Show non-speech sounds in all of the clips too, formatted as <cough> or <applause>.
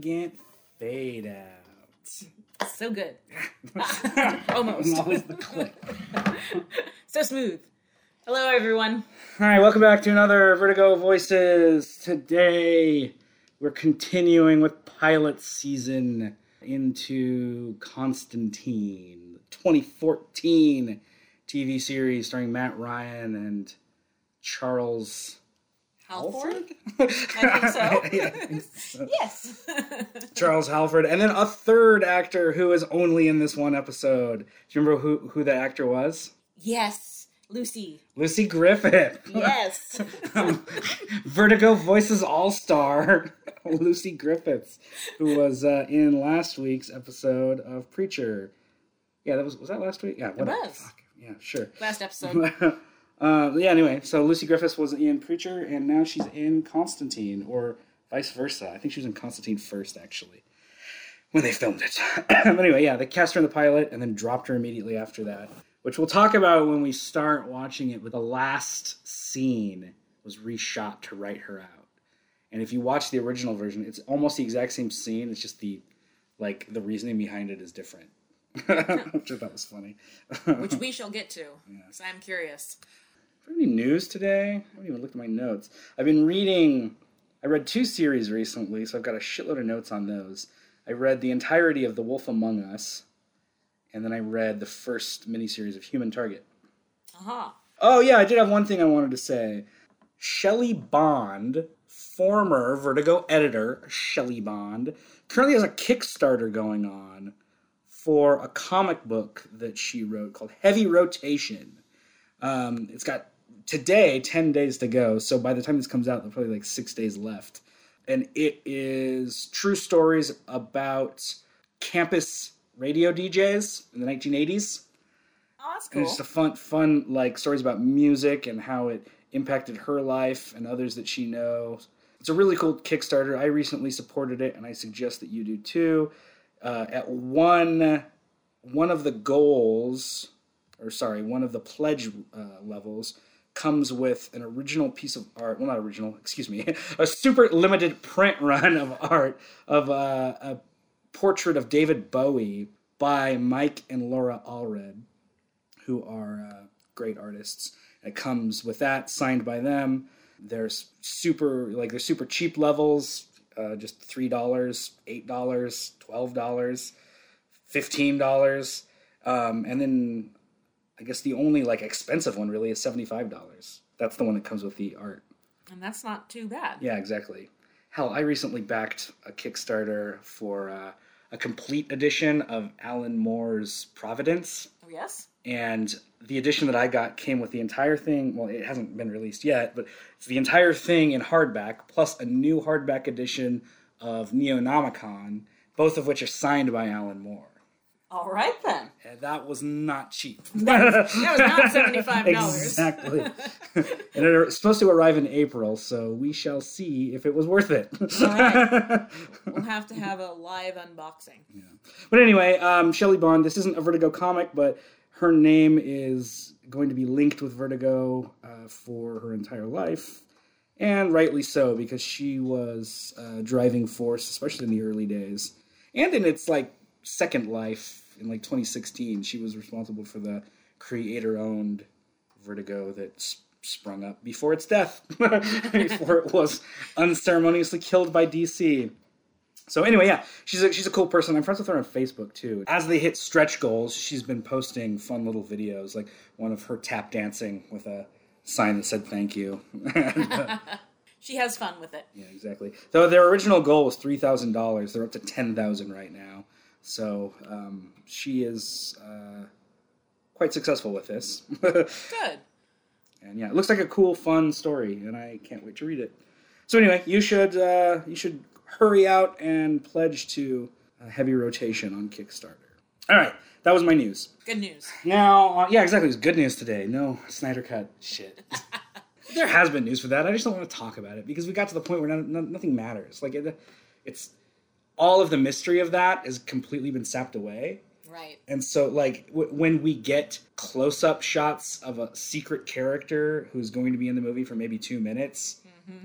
elegant fade out. So good. <laughs> Almost. Always the click. <laughs> so smooth. Hello, everyone. All right, welcome back to another Vertigo Voices. Today, we're continuing with pilot season into Constantine, 2014 TV series starring Matt Ryan and Charles Halford? Halford? <laughs> I think so. <laughs> Yeah, I think so. Yes. <laughs> Charles Halford, and then a third actor who is only in this one episode. Do you remember who who the actor was? yes. Lucy. Lucy Griffith. Yes. Um, Vertigo voices all star Lucy Griffiths, who was uh, in last week's episode of Preacher. Yeah, that was was that last week. Yeah, whatever. was. Fuck. Yeah, sure. Last episode. Uh, yeah. Anyway, so Lucy Griffiths was in Preacher, and now she's in Constantine, or vice versa. I think she was in Constantine first, actually, when they filmed it. <clears throat> anyway, yeah, they cast her in the pilot and then dropped her immediately after that, which we'll talk about when we start watching it. But the last scene was reshot to write her out, and if you watch the original version, it's almost the exact same scene. It's just the like the reasoning behind it is different. <laughs> Which I thought was funny. Which we <laughs> shall get to. Because I'm curious. Any news today? I haven't even looked at my notes. I've been reading. I read two series recently, so I've got a shitload of notes on those. I read the entirety of The Wolf Among Us, and then I read the first miniseries of Human Target. Aha. Oh yeah, I did have one thing I wanted to say. Shelley Bond, former Vertigo editor, Shelley Bond, currently has a Kickstarter going on for a comic book that she wrote called Heavy Rotation. Um, it's got today 10 days to go, so by the time this comes out, there's probably like six days left. And it is true stories about campus radio DJs in the 1980s. Oh, that's And it's just a fun, fun like stories about music and how it impacted her life and others that she knows. It's a really cool Kickstarter. I recently supported it, and I suggest that you do too. Uh, at one, one of the goals, or sorry, one of the pledge uh, levels comes with an original piece of art. Well, not original, excuse me, <laughs> a super limited print run of art of uh, a portrait of David Bowie by Mike and Laura Allred who are uh, great artists. It comes with that signed by them. There's super like there's super cheap levels, uh, just three dollars, eight dollars, twelve dollars, fifteen dollars, um, and then I guess the only like expensive one really is seventy five dollars. That's the one that comes with the art. and that's not too bad. Yeah, exactly. Hell, I recently backed a Kickstarter for uh, a complete edition of Alan Moore's Providence Oh, yes? and the edition that I got came with the entire thing. Well, it hasn't been released yet, but it's the entire thing in hardback plus a new hardback edition of Neonomicon, both of which are signed by Alan Moore. All right, then. And that was not cheap. <laughs> That was not <laughs> $75. exactly. <laughs> and it's supposed to arrive in April, so we shall see if it was worth it. right. We'll have to have a live unboxing. But anyway, um, Shelley Bond, this isn't a Vertigo comic, but her name is going to be linked with Vertigo uh, for her entire life. And rightly so, because she was a driving force, especially in the early days. And in its like second life in like 2016, she was responsible for the creator owned Vertigo that s- sprung up before its death, <laughs> before it was unceremoniously killed by DC. So anyway, yeah, she's a, she's a cool person. I'm friends with her on Facebook too. As they hit stretch goals, she's been posting fun little videos, like one of her tap dancing with a sign that said "Thank you." And, <laughs> uh, She has fun with it. yeah, exactly. Though their original goal was three thousand dollars, they're up to ten thousand right now. So um, she is uh, quite successful with this. <laughs> Good. and yeah, it looks like a cool, fun story, and I can't wait to read it. So anyway, you should uh, you should hurry out and pledge to a heavy rotation on Kickstarter. All right, that was my news. Good news. Now, uh, yeah, exactly. It was good news today. No Snyder cut shit. <laughs> there has been news for that. I just don't want to talk about it because we got to the point where no, no, nothing matters. Like it, it's all of the mystery of that has completely been sapped away. Right. And so, like, w- when we get close up shots of a secret character who's going to be in the movie for maybe two minutes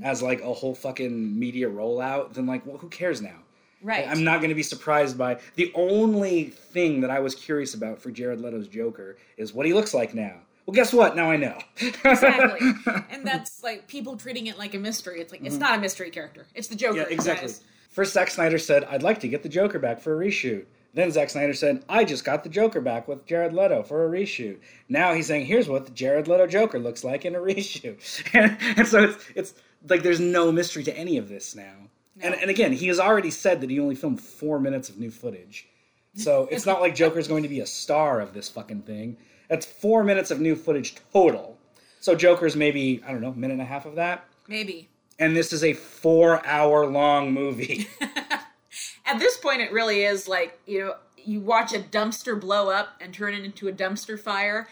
as, like, a whole fucking media rollout, then, like, well, who cares now? Right. I'm not going to be surprised by the only thing that I was curious about for Jared Leto's Joker is what he looks like now. Well, guess what? Now I know. exactly. <laughs> and that's like people treating it like a mystery. It's like it's not a mystery character. It's the Joker. Mm-hmm. yeah, exactly. guys. First, Zack Snyder said, "I'd like to get the Joker back for a reshoot." Then Zack Snyder said, "I just got the Joker back with Jared Leto for a reshoot." Now he's saying, "Here's what the Jared Leto Joker looks like in a <laughs> reshoot," and, and so it's it's like there's no mystery to any of this now. And, and again, he has already said that he only filmed four minutes of new footage. So it's not like Joker's going to be a star of this fucking thing. That's four minutes of new footage total. So Joker's maybe, I don't know, minute and a half of that. Maybe. And this is a four hour long movie. <laughs> At this point, it really is like you know you watch a dumpster blow up and turn it into a dumpster fire.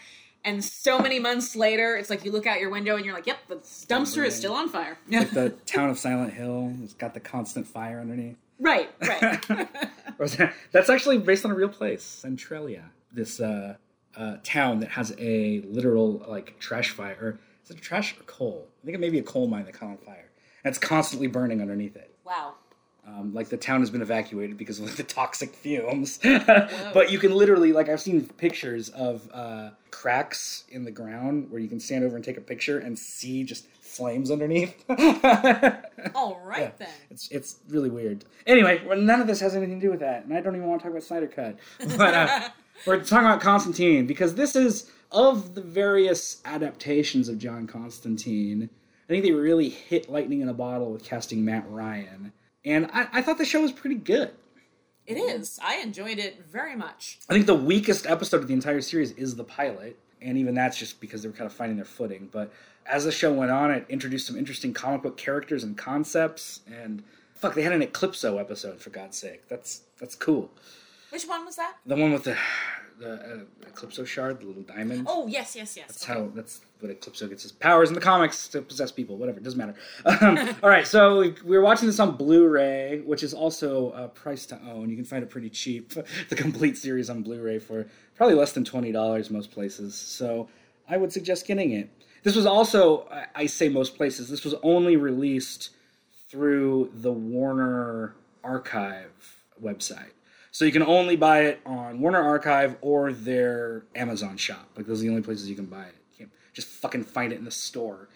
And so many months later, it's like you look out your window and you're like, "Yep, the dumpster is still on fire." like the <laughs> town of Silent Hill. It's got the constant fire underneath. right, right. <laughs> Or is that- That's actually based on a real place, Centralia. This uh, uh, town that has a literal like trash fire. Is it trash or coal? I think it may be a coal mine that caught on fire. It's constantly burning underneath it. wow. Um, like the town has been evacuated because of like, <laughs> the toxic fumes. <laughs> but you can literally, like, I've seen pictures of uh, cracks in the ground where you can stand over and take a picture and see just flames underneath. <laughs> All right then. It's it's really weird. Anyway, well, none of this has anything to do with that, and I don't even want to talk about Snyder Cut. But uh, we're talking about Constantine because this is of the various adaptations of John Constantine. I think they really hit lightning in a bottle with casting Matt Ryan, and I, I thought the show was pretty good. It is. I enjoyed it very much. I think the weakest episode of the entire series is the pilot, and even that's just because they were kind of finding their footing. But as the show went on, it introduced some interesting comic book characters and concepts, and fuck, they had an Eclipso episode for God's sake. That's that's cool. Which one was that? The one with the the uh, Eclipso shard, the little diamond. Oh yes, yes, yes. That's how. That's what Eclipso gets his powers in the comics to possess people. Whatever, it doesn't matter. Um, <laughs> all right, so we, we were watching this on Blu-ray, which is also uh, priced to own. You can find it pretty cheap. <laughs> The complete series on Blu-ray for probably less than twenty dollars most places. So I would suggest getting it. This was also, I, I say most places, this was only released through the Warner Archive website. So you can only buy it on Warner Archive or their Amazon shop. Like those are the only places you can buy it. You can't just fucking find it in the store.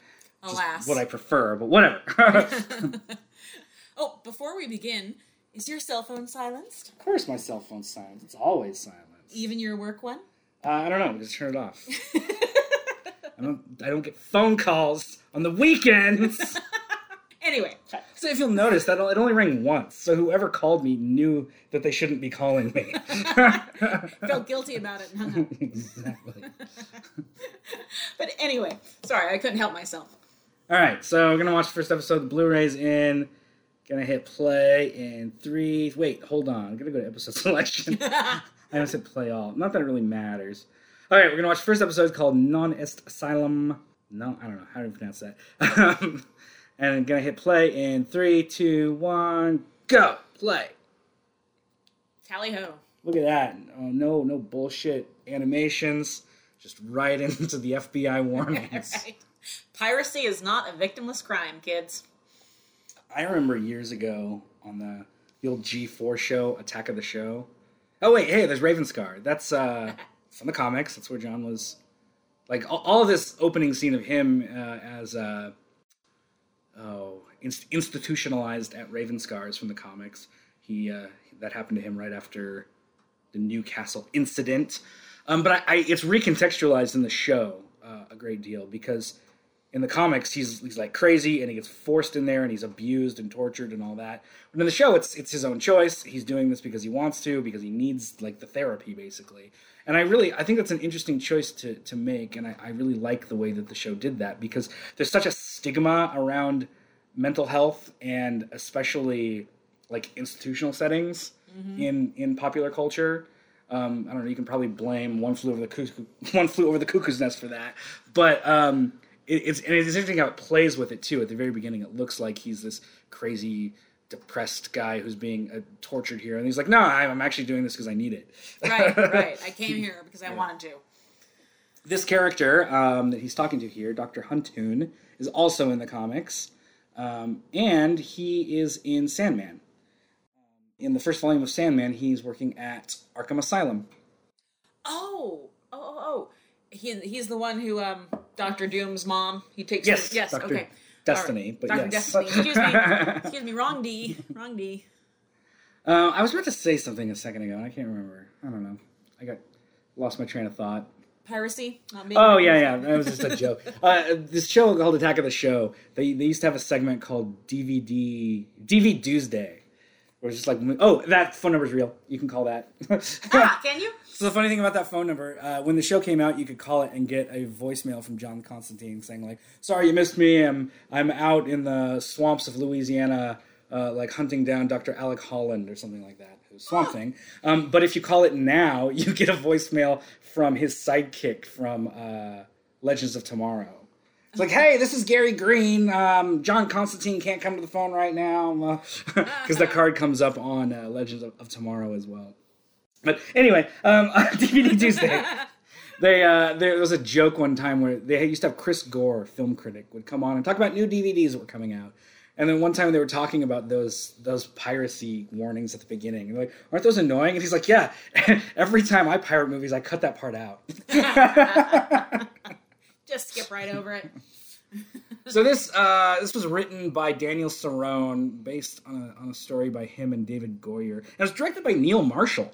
Alas. what I prefer, but whatever. <laughs> <laughs> Oh, before we begin, is your cell phone silenced? Of course, my cell phone's silenced. It's always silent. Even your work one? Uh, I don't know. Just turn it off. <laughs> I don't. I don't get phone calls on the weekends. Anyway, So if you'll notice that it only rang once, so whoever called me knew that they shouldn't be calling me. <laughs> felt guilty about it. <laughs> exactly. <laughs> but anyway, sorry, I couldn't help myself. All right, so we're gonna watch the first episode. The Blu-ray's in. Gonna hit play in three. Wait, hold on. I'm gonna go to episode selection. I almost hit play all. Not that it really matters. All right, we're gonna watch the first episode called Non Est Asylum. No, I don't know how to pronounce that. Um, and I'm gonna hit play in three, two, one, go. Play. Tally ho. Look at that. Oh, no, no bullshit animations. Just right <laughs> into the FBI <laughs> warnings. right. Piracy is not a victimless crime, kids. I remember years ago on the, the old G4 show, Attack of the Show. Oh wait, hey, there's Ravenscar. That's uh, <laughs> from the comics. That's where John was. Like all, all this opening scene of him uh, as uh, oh inst- institutionalized at Ravenscar is from the comics. He uh, that happened to him right after the Newcastle incident. Um, but I, I, it's recontextualized in the show uh, a great deal because in the comics he's he's like crazy and he gets forced in there and he's abused and tortured and all that. But in the show it's it's his own choice. He's doing this because he wants to because he needs like the therapy basically. And I really I think that's an interesting choice to to make and I, I really like the way that the show did that because there's such a stigma around mental health and especially like institutional settings in in popular culture. Um, I don't know. You can probably blame one flew over the cuckoo, <laughs> one flew over the cuckoo's nest for that, but um, it, it's and it's interesting how it plays with it too. At the very beginning, it looks like he's this crazy, depressed guy who's being uh, tortured here, and he's like, "No, I'm actually doing this because I need it." Right, <laughs> right. I came here because I wanted to. this character um, that he's talking to here, Dr. Huntoon, is also in the comics, um, and he is in Sandman. in the first volume of Sandman, he's working at Arkham Asylum. Oh, oh, oh, oh. He, he's the one who, um, Doctor Doom's mom. He takes. Yes, yes. Dr. Okay. Destiny, All but Dr. yes. Destiny. Excuse me. <laughs> Excuse me. Wrong D. Wrong D. Uh, I was about to say something a second ago, and I can't remember. I don't know. I got lost my train of thought. Piracy. Not. Oh yeah, yeah. That was just a joke. <laughs> Uh, this show called Attack of the Show. They they used to have a segment called DVD DV Tuesday, it's just like, oh, that phone number's real. You can call that. <laughs> Ah, can you? <laughs> So the funny thing about that phone number, uh, when the show came out, you could call it and get a voicemail from John Constantine saying like, "Sorry you missed me. I'm I'm out in the swamps of Louisiana, uh, like hunting down Dr. Alec Holland or something like that." It was Swamp Thing. Um, but if you call it now, <laughs> you get a voicemail from his sidekick from uh, Legends of Tomorrow. It's like, hey, this is Gary Green. Um, John Constantine can't come to the phone right now <laughs> because the card comes up on uh, Legends of, of Tomorrow as well. But anyway, um, <laughs> DVD Tuesday. <laughs> They uh, there was a joke one time where they used to have Chris Gore, film critic, would come on and talk about new DVDs that were coming out. And then one time they were talking about those those piracy warnings at the beginning. And they're like, aren't those annoying? And he's like, yeah. Every time I pirate movies, I cut that part out. Just skip right over it. <laughs> so this uh, this was written by Daniel Cerone, based on a, on a story by him and David Goyer, and it was directed by Neil Marshall,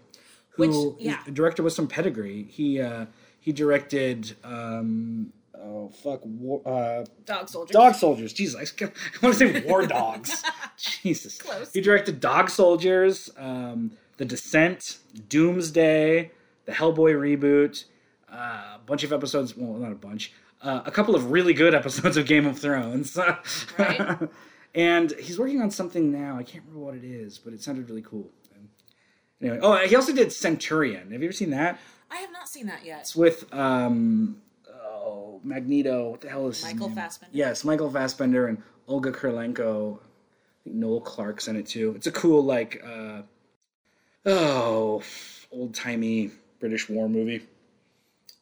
who Which- yeah. director with some pedigree. He uh, he directed um, oh fuck war, uh, Dog soldiers. Dog Soldiers. Jesus, I <laughs> want to say War Dogs. <laughs> Jesus, Close. He directed Dog Soldiers, um, The Descent, Doomsday, the Hellboy reboot, uh, a bunch of episodes. Well, not a bunch. Uh, a couple of really good episodes of Game of Thrones. <laughs> Right. and he's working on something now. I can't remember what it is, but it sounded really cool. Anyway, oh, he also did Centurion. Have you ever seen that? I have not seen that yet. It's with um, oh Magneto. What the hell is Michael? Fassbender. Yes, Michael Fassbender and Olga Kurylenko. I think Noel Clarke's in it too. It's a cool like uh, oh old timey British war movie.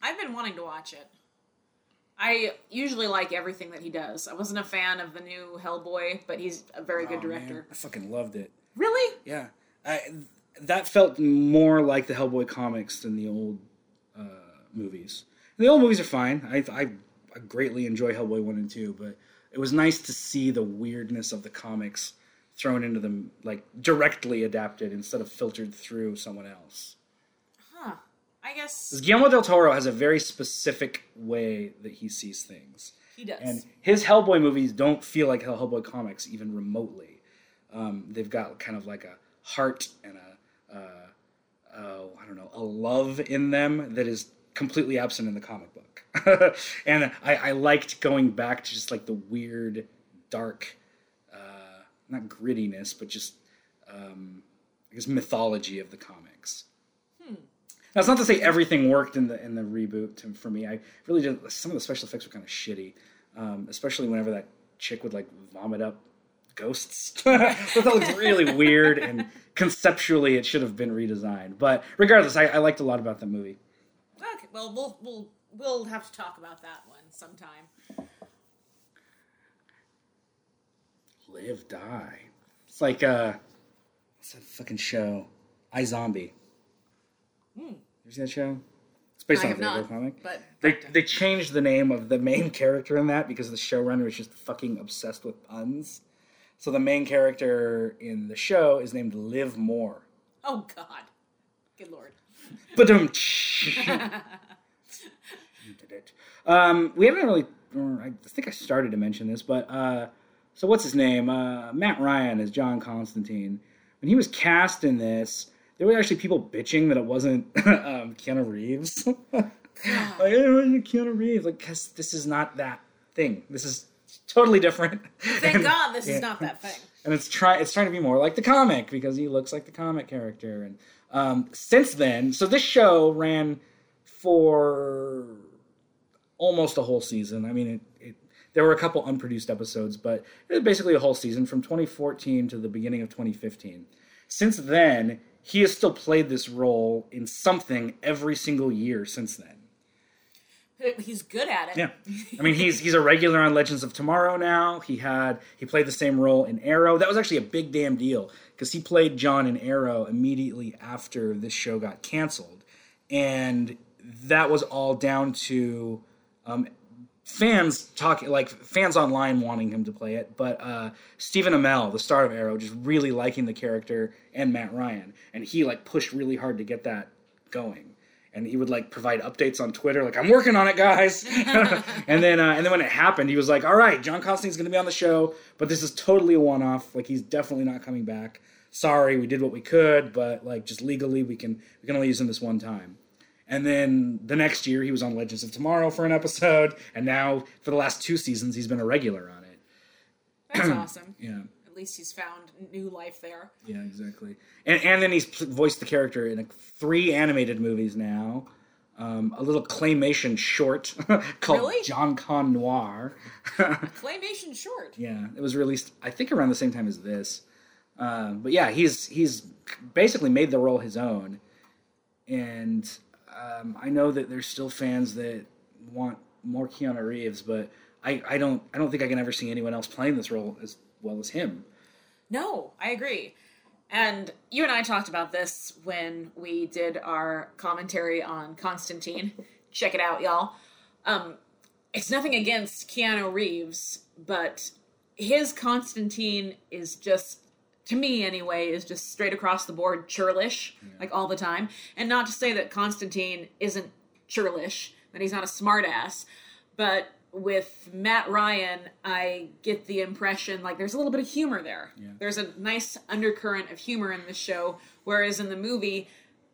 I've been wanting to watch it. I usually like everything that he does. I wasn't a fan of the new Hellboy, but he's a very good Oh, man, director. I fucking loved it. Really? Yeah, I, that felt more like the Hellboy comics than the old uh, movies. The old movies are fine. I, I I greatly enjoy Hellboy one and two, but it was nice to see the weirdness of the comics thrown into them, like directly adapted instead of filtered through someone else. I guess Guillermo del Toro has a very specific way that he sees things. he does. And his Hellboy movies don't feel like Hellboy comics even remotely. Um, they've got kind of like a heart and a, uh, oh, I don't know, a love in them that is completely absent in the comic book. <laughs> and I, I liked going back to just like the weird, dark, uh, not grittiness, but just, um, I guess, mythology of the comics. Now, it's not to say everything worked in the in the reboot to, for me. I really did. Some of the special effects were kind of shitty, um, especially whenever that chick would like vomit up ghosts. <laughs> that looked really weird, and conceptually, it should have been redesigned. But regardless, I, I liked a lot about that movie. okay, well, we'll we'll we'll have to talk about that one sometime. Live, die. It's like uh, what's that fucking show? I Zombie. You see that show? It's based I on a have not, comic. but They they changed the name of the main character in that because the showrunner is just fucking obsessed with puns. So the main character in the show is named Liv Moore. oh god, good lord. But um, <laughs> you did it. Um, we haven't really. I think I started to mention this, but uh, so what's his name? Uh, Matt Ryan is John Constantine. When he was cast in this, there were actually people bitching that it wasn't <laughs> um, Keanu Reeves. <laughs> like, it wasn't Keanu Reeves, like, because this is not that thing. This is totally different. Thank And- God this yeah. is not that thing. and it's try it's trying to be more like the comic because he looks like the comic character. And um, since then, so this show ran for almost a whole season. I mean, it, it there were a couple unproduced episodes, but it was basically a whole season from 2014 to the beginning of 2015. Since then, he has still played this role in something every single year since then. He's good at it. Yeah, I mean he's he's a regular on Legends of Tomorrow now. He had he played the same role in Arrow. That was actually a big damn deal because he played John in Arrow immediately after this show got canceled, and that was all down to um, fans talking like fans online wanting him to play it, but uh, Stephen Amell, the star of Arrow, just really liking the character and Matt Ryan, and he like pushed really hard to get that going and he would like provide updates on Twitter, like I'm working on it, guys. <laughs> and then uh, and then when it happened, he was like, "All right, John Constantine's going to be on the show, but this is totally a one-off. Like he's definitely not coming back. Sorry, we did what we could, but like just legally, we can we can only use him this one time." And then the next year, he was on Legends of Tomorrow for an episode, and now for the last two seasons, he's been a regular on it. That's <clears throat> awesome. Yeah. At least he's found new life there. Yeah, exactly. And and then he's voiced the character in three animated movies now. Um, a little claymation short <laughs> called Really? John Con Noir. <laughs> Claymation short. yeah, it was released I think around the same time as this. Um, but yeah, he's he's basically made the role his own, and um, I know that there's still fans that want more Keanu Reeves, but I, I don't I don't think I can ever see anyone else playing this role as well as him. No, I agree. And you and I talked about this when we did our commentary on Constantine. <laughs> Check it out, y'all. Um, it's nothing against Keanu Reeves, but his Constantine is just, to me anyway, is just straight across the board churlish, like all the time. And not to say that Constantine isn't churlish, that he's not a smartass, but with Matt Ryan, I get the impression like there's a little bit of humor there. There's a nice undercurrent of humor in the show, whereas in the movie,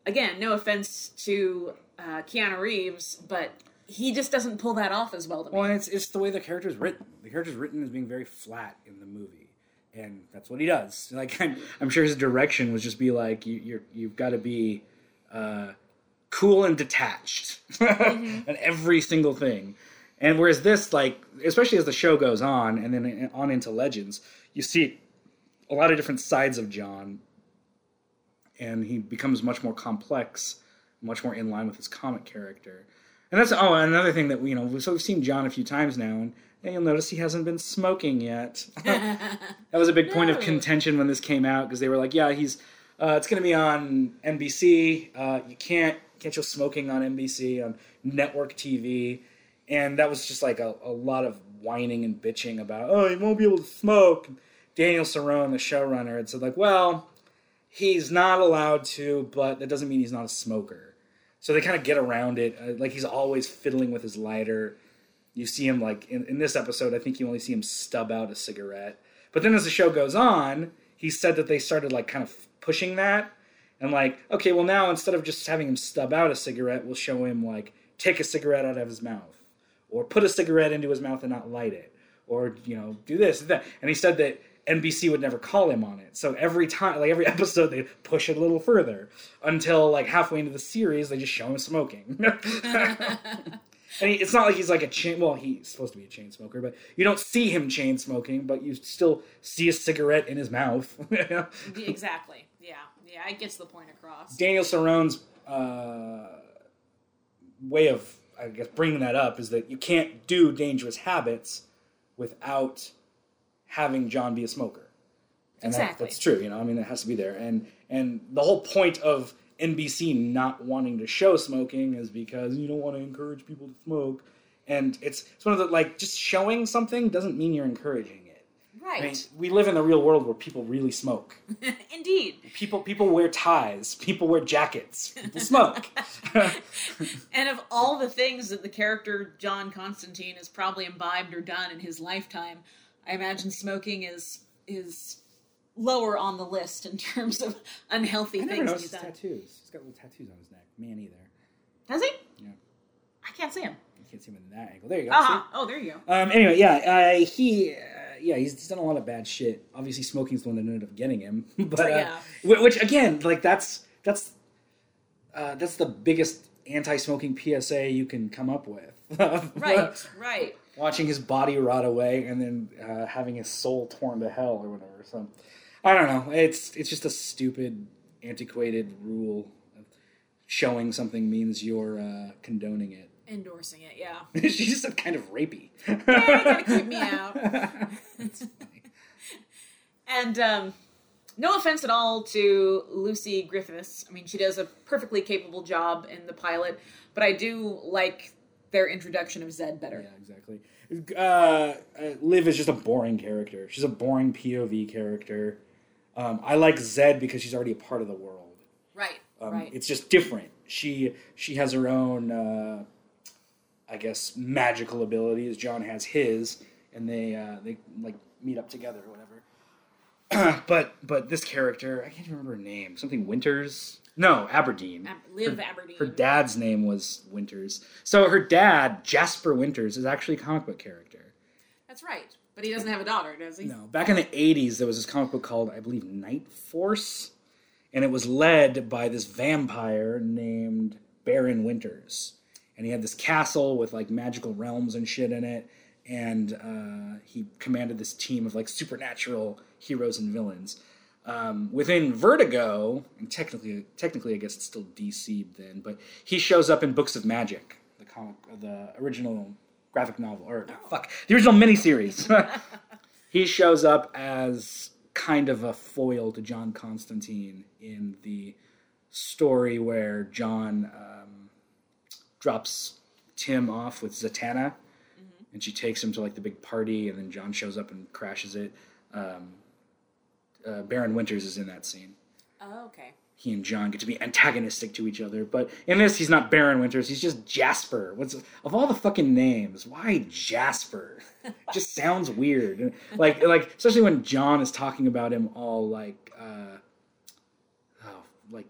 again, no offense to uh, Keanu Reeves, but he just doesn't pull that off as well to me. Well, and it's it's the way the character's written. The character's written as being very flat in the movie, and that's what he does. <laughs> Like I'm, I'm sure his direction was just be like you, you're you've got to be uh, cool and detached <laughs> on every single thing. And whereas this, like, especially as the show goes on, and then on into Legends, you see a lot of different sides of John, and he becomes much more complex, much more in line with his comic character. And that's oh, another thing that we you know so we've seen John a few times now, and, and you'll notice he hasn't been smoking yet. <laughs> <laughs> that was a big point of contention when this came out because they were like, yeah, he's uh, it's going to be on NBC. Uh, you can't can't show smoking on NBC on network TV, and that was just like a, a lot of whining and bitching about oh, he won't be able to smoke. Daniel Cerone, the showrunner, had said like, well, he's not allowed to, but that doesn't mean he's not a smoker. So they kind of get around it. Uh, like he's always fiddling with his lighter. You see him like in, in this episode. I think you only see him stub out a cigarette. But then as the show goes on, he said that they started like kind of pushing that and like, okay, well now instead of just having him stub out a cigarette, we'll show him like take a cigarette out of his mouth or put a cigarette into his mouth and not light it or you know do this and that. And he said that NBC would never call him on it. So every time, like every <laughs> episode, they push it a little further until like halfway into the series, they just show him smoking. <laughs> <laughs> and he, it's not like he's like a chain. Well, he's supposed to be a chain smoker, but you don't see him chain smoking, but you still see a cigarette in his mouth. <laughs> exactly. Yeah. Yeah. It gets the point across. Daniel Cerone's uh, way of, I guess, bringing that up is that you can't do dangerous habits without having John be a smoker. And that- Exactly. that's true. You know, I mean, it has to be there. And and the whole point of NBC not wanting to show smoking is because you don't want to encourage people to smoke. And it's it's one of the like just showing something doesn't mean you're encouraging it. I mean, Right. we live in the real world where people really smoke. <laughs> Indeed. People people wear ties. People wear jackets. People smoke. <laughs> And of all the things that the character John Constantine has probably imbibed or done in his lifetime, I imagine smoking is is lower on the list in terms of unhealthy I never things he's done. tattoos. He's got little tattoos on his neck. Man, either. Does he? Yeah. I can't see him. You can't see him in that angle. There you go. Uh-huh. Oh, there you go. Um. Anyway, yeah. Uh, he. Uh, yeah, he's, he's done a lot of bad shit. Obviously, smoking's the one that ended up getting him. <laughs> but uh, Yeah. which again, like that's that's uh, that's the biggest anti-smoking PSA you can come up with. <laughs> Right, right. Watching his body rot away and then uh, having his soul torn to hell or whatever. So I don't know. It's it's just a stupid, antiquated rule. Of showing something means you're uh, condoning it. Endorsing it, yeah. <laughs> She's just kind of rapey. Yeah, of creeped me out. <laughs> And um, no offense at all to Lucy Griffiths. I mean, she does a perfectly capable job in the pilot, but I do like their introduction of Zed better. Yeah, exactly. Uh, uh, Liv is just a boring character. She's a boring POV character. Um, I like Zed because she's already a part of the world. Right, Um, right. It's just different. She she has her own, uh, I guess, magical abilities. John has his, and they uh, they like meet up together or whatever. <clears throat> but but this character, I can't remember her name. Something Winters. No, Aberdeen. Ab- Liv her, Aberdeen. Her dad's name was Winters. So her dad, Jasper Winters, is actually a comic book character. That's right. But he doesn't have a daughter, does he? No, back in the '80s, there was this comic book called, I believe, Night Force, and it was led by this vampire named Baron Winters, and he had this castle with like magical realms and shit in it, and uh, he commanded this team of like supernatural heroes and villains. Um, within Vertigo, and technically, technically, I guess it's still DC then, but he shows up in Books of Magic, the comic, the original graphic novel, or fuck, the original miniseries. <laughs> he shows up as kind of a foil to John Constantine in the story where John um, drops Tim off with Zatanna, and she takes him to like the big party, and then John shows up and crashes it. Um, uh, Baron Winters is in that scene. Oh, okay. He and John get to be antagonistic to each other, but in this, he's not Baron Winters. He's just Jasper. What's of all the fucking names? Why Jasper? Just sounds weird. Like like especially when John is talking about him all like uh, oh like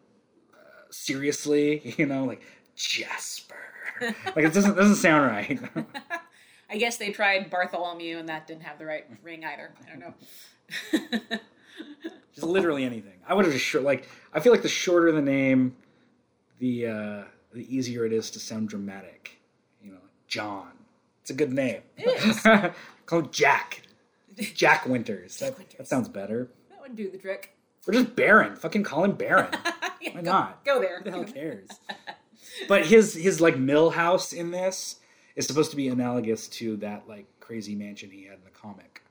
uh, seriously, <laughs> you know, like Jasper. like it doesn't doesn't sound right. <laughs> I guess they tried Bartholomew and that didn't have the right ring either. I don't know. <laughs> just literally anything. I would have just short like I feel like the shorter the name, the uh, the easier it is to sound dramatic. You know, John. It's a good name. It is. <laughs> Call him Jack. Jack Winters. That, Winters. that sounds better. that would do the trick. Or just Baron. Fucking call him Baron. <laughs> Yeah, Why go, not? Go there. Who the hell cares? but his his like mill house in this is supposed to be analogous to that like crazy mansion he had in the comic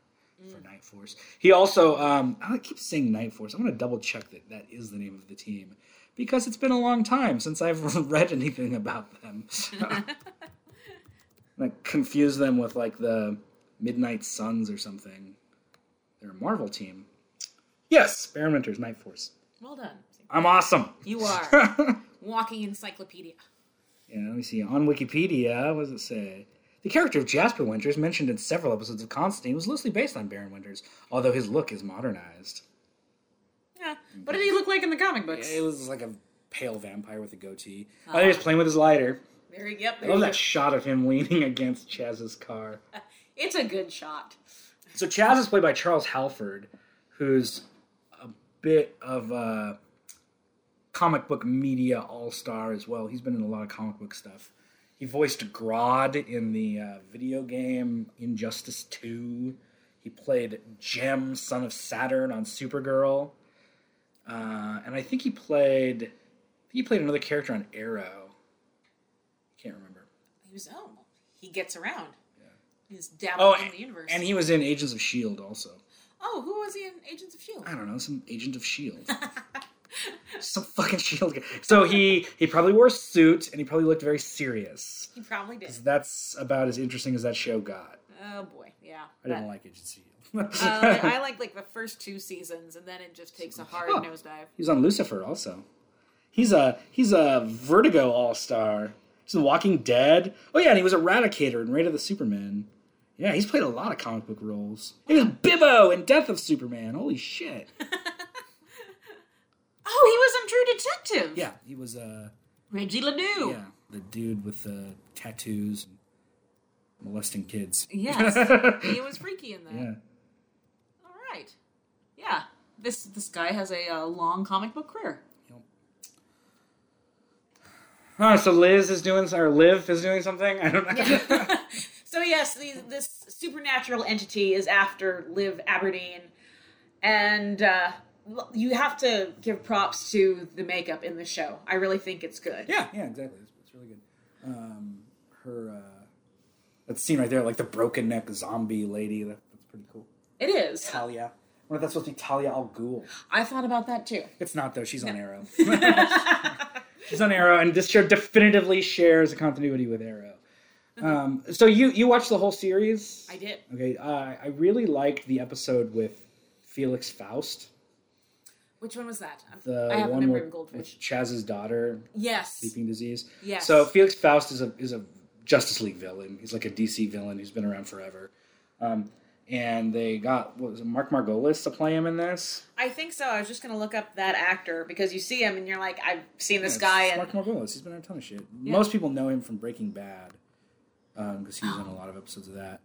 for Night Force. He also um I keep saying Night Force. I'm gonna double check that that is the name of the team because it's been a long time since I've <laughs> read anything about them. <laughs> like confuse them with like the Midnight Suns or something. They're a Marvel team. Yes, Winters, Night Force. Well done. I'm awesome. You are <laughs> walking encyclopedia. Yeah, let me see. On Wikipedia, what does it say? The character of Jasper Winters, mentioned in several episodes of Constantine, was loosely based on Baron Winters, although his look is modernized. Yeah. What did he look like in the comic books? It was like a pale vampire with a goatee. Uh-huh. Oh, he was playing with his lighter. There, yep. I There love that go. shot of him leaning <laughs> against Chaz's car. <laughs> It's a good shot. So Chaz is played by Charles Halford, who's a bit of a comic book media all star as well. He's been in a lot of comic book stuff. He voiced Grodd in the uh, video game Injustice 2. He played Jemm, son of Saturn, on Supergirl. Uh, and I think he played. He played another character on Arrow. I can't remember. He was oh, he gets around. Yeah. He's Oh, in and, the universe. and he was in Agents of Shield also. oh, who was he in Agents of Shield? I don't know, some agent of Shield. <laughs> <laughs> some fucking Shield guy. So he he probably wore a suit and he probably looked very serious. He probably did. That's about as interesting as that show got. Oh boy, yeah. I didn't like Agent Shield. <laughs> uh, I like like the first two seasons, and then it just takes a hard Oh. nosedive. He's on Lucifer also. He's a he's a Vertigo All Star. He's in Walking Dead. Oh yeah, and he was Eradicator in Raid of the Superman. Yeah, he's played a lot of comic book roles. He was Bibbo in Death of Superman. Holy shit. <laughs> Oh, he was in True Detective. Yeah, he was uh Reggie Ledoux. yeah the dude with the tattoos and molesting kids. Yes, <laughs> he was freaky in that. Yeah. All right. Yeah. This this guy has a uh, long comic book career. Oh, so Liz is doing, or Liv is doing something. I don't know. <laughs> <laughs> so yes, the, this supernatural entity is after Liv Aberdeen, and uh, you have to give props to the makeup in the show. I really think it's good. yeah, yeah, exactly. It's, it's really good. Um, her uh, that scene right there, like the broken neck zombie lady. That, that's pretty cool. It is. Talia. I wonder if that's supposed to be Talia al Ghul. I thought about that too. It's not though. She's on Arrow. <laughs> <laughs> She's on Arrow, and this show definitively shares a continuity with Arrow. Um, so you you watched the whole series? I did. Okay, uh, I really liked the episode with Felix Faust, Which one was that? the I have one Memory with, of Goldfish. with Chaz's daughter, Yes. sleeping disease. Yes. So Felix Faust is a is a Justice League villain. He's like a DC villain who's been around forever. Um, and they got what was it, Mark Margolis to play him in this. I think so. I was just gonna look up that actor because you see him and you're like, I've seen this Yeah, guy it's and Mark Margolis. He's been in a ton of shit. Yeah. Most people know him from Breaking Bad because he was in a lot of episodes of that.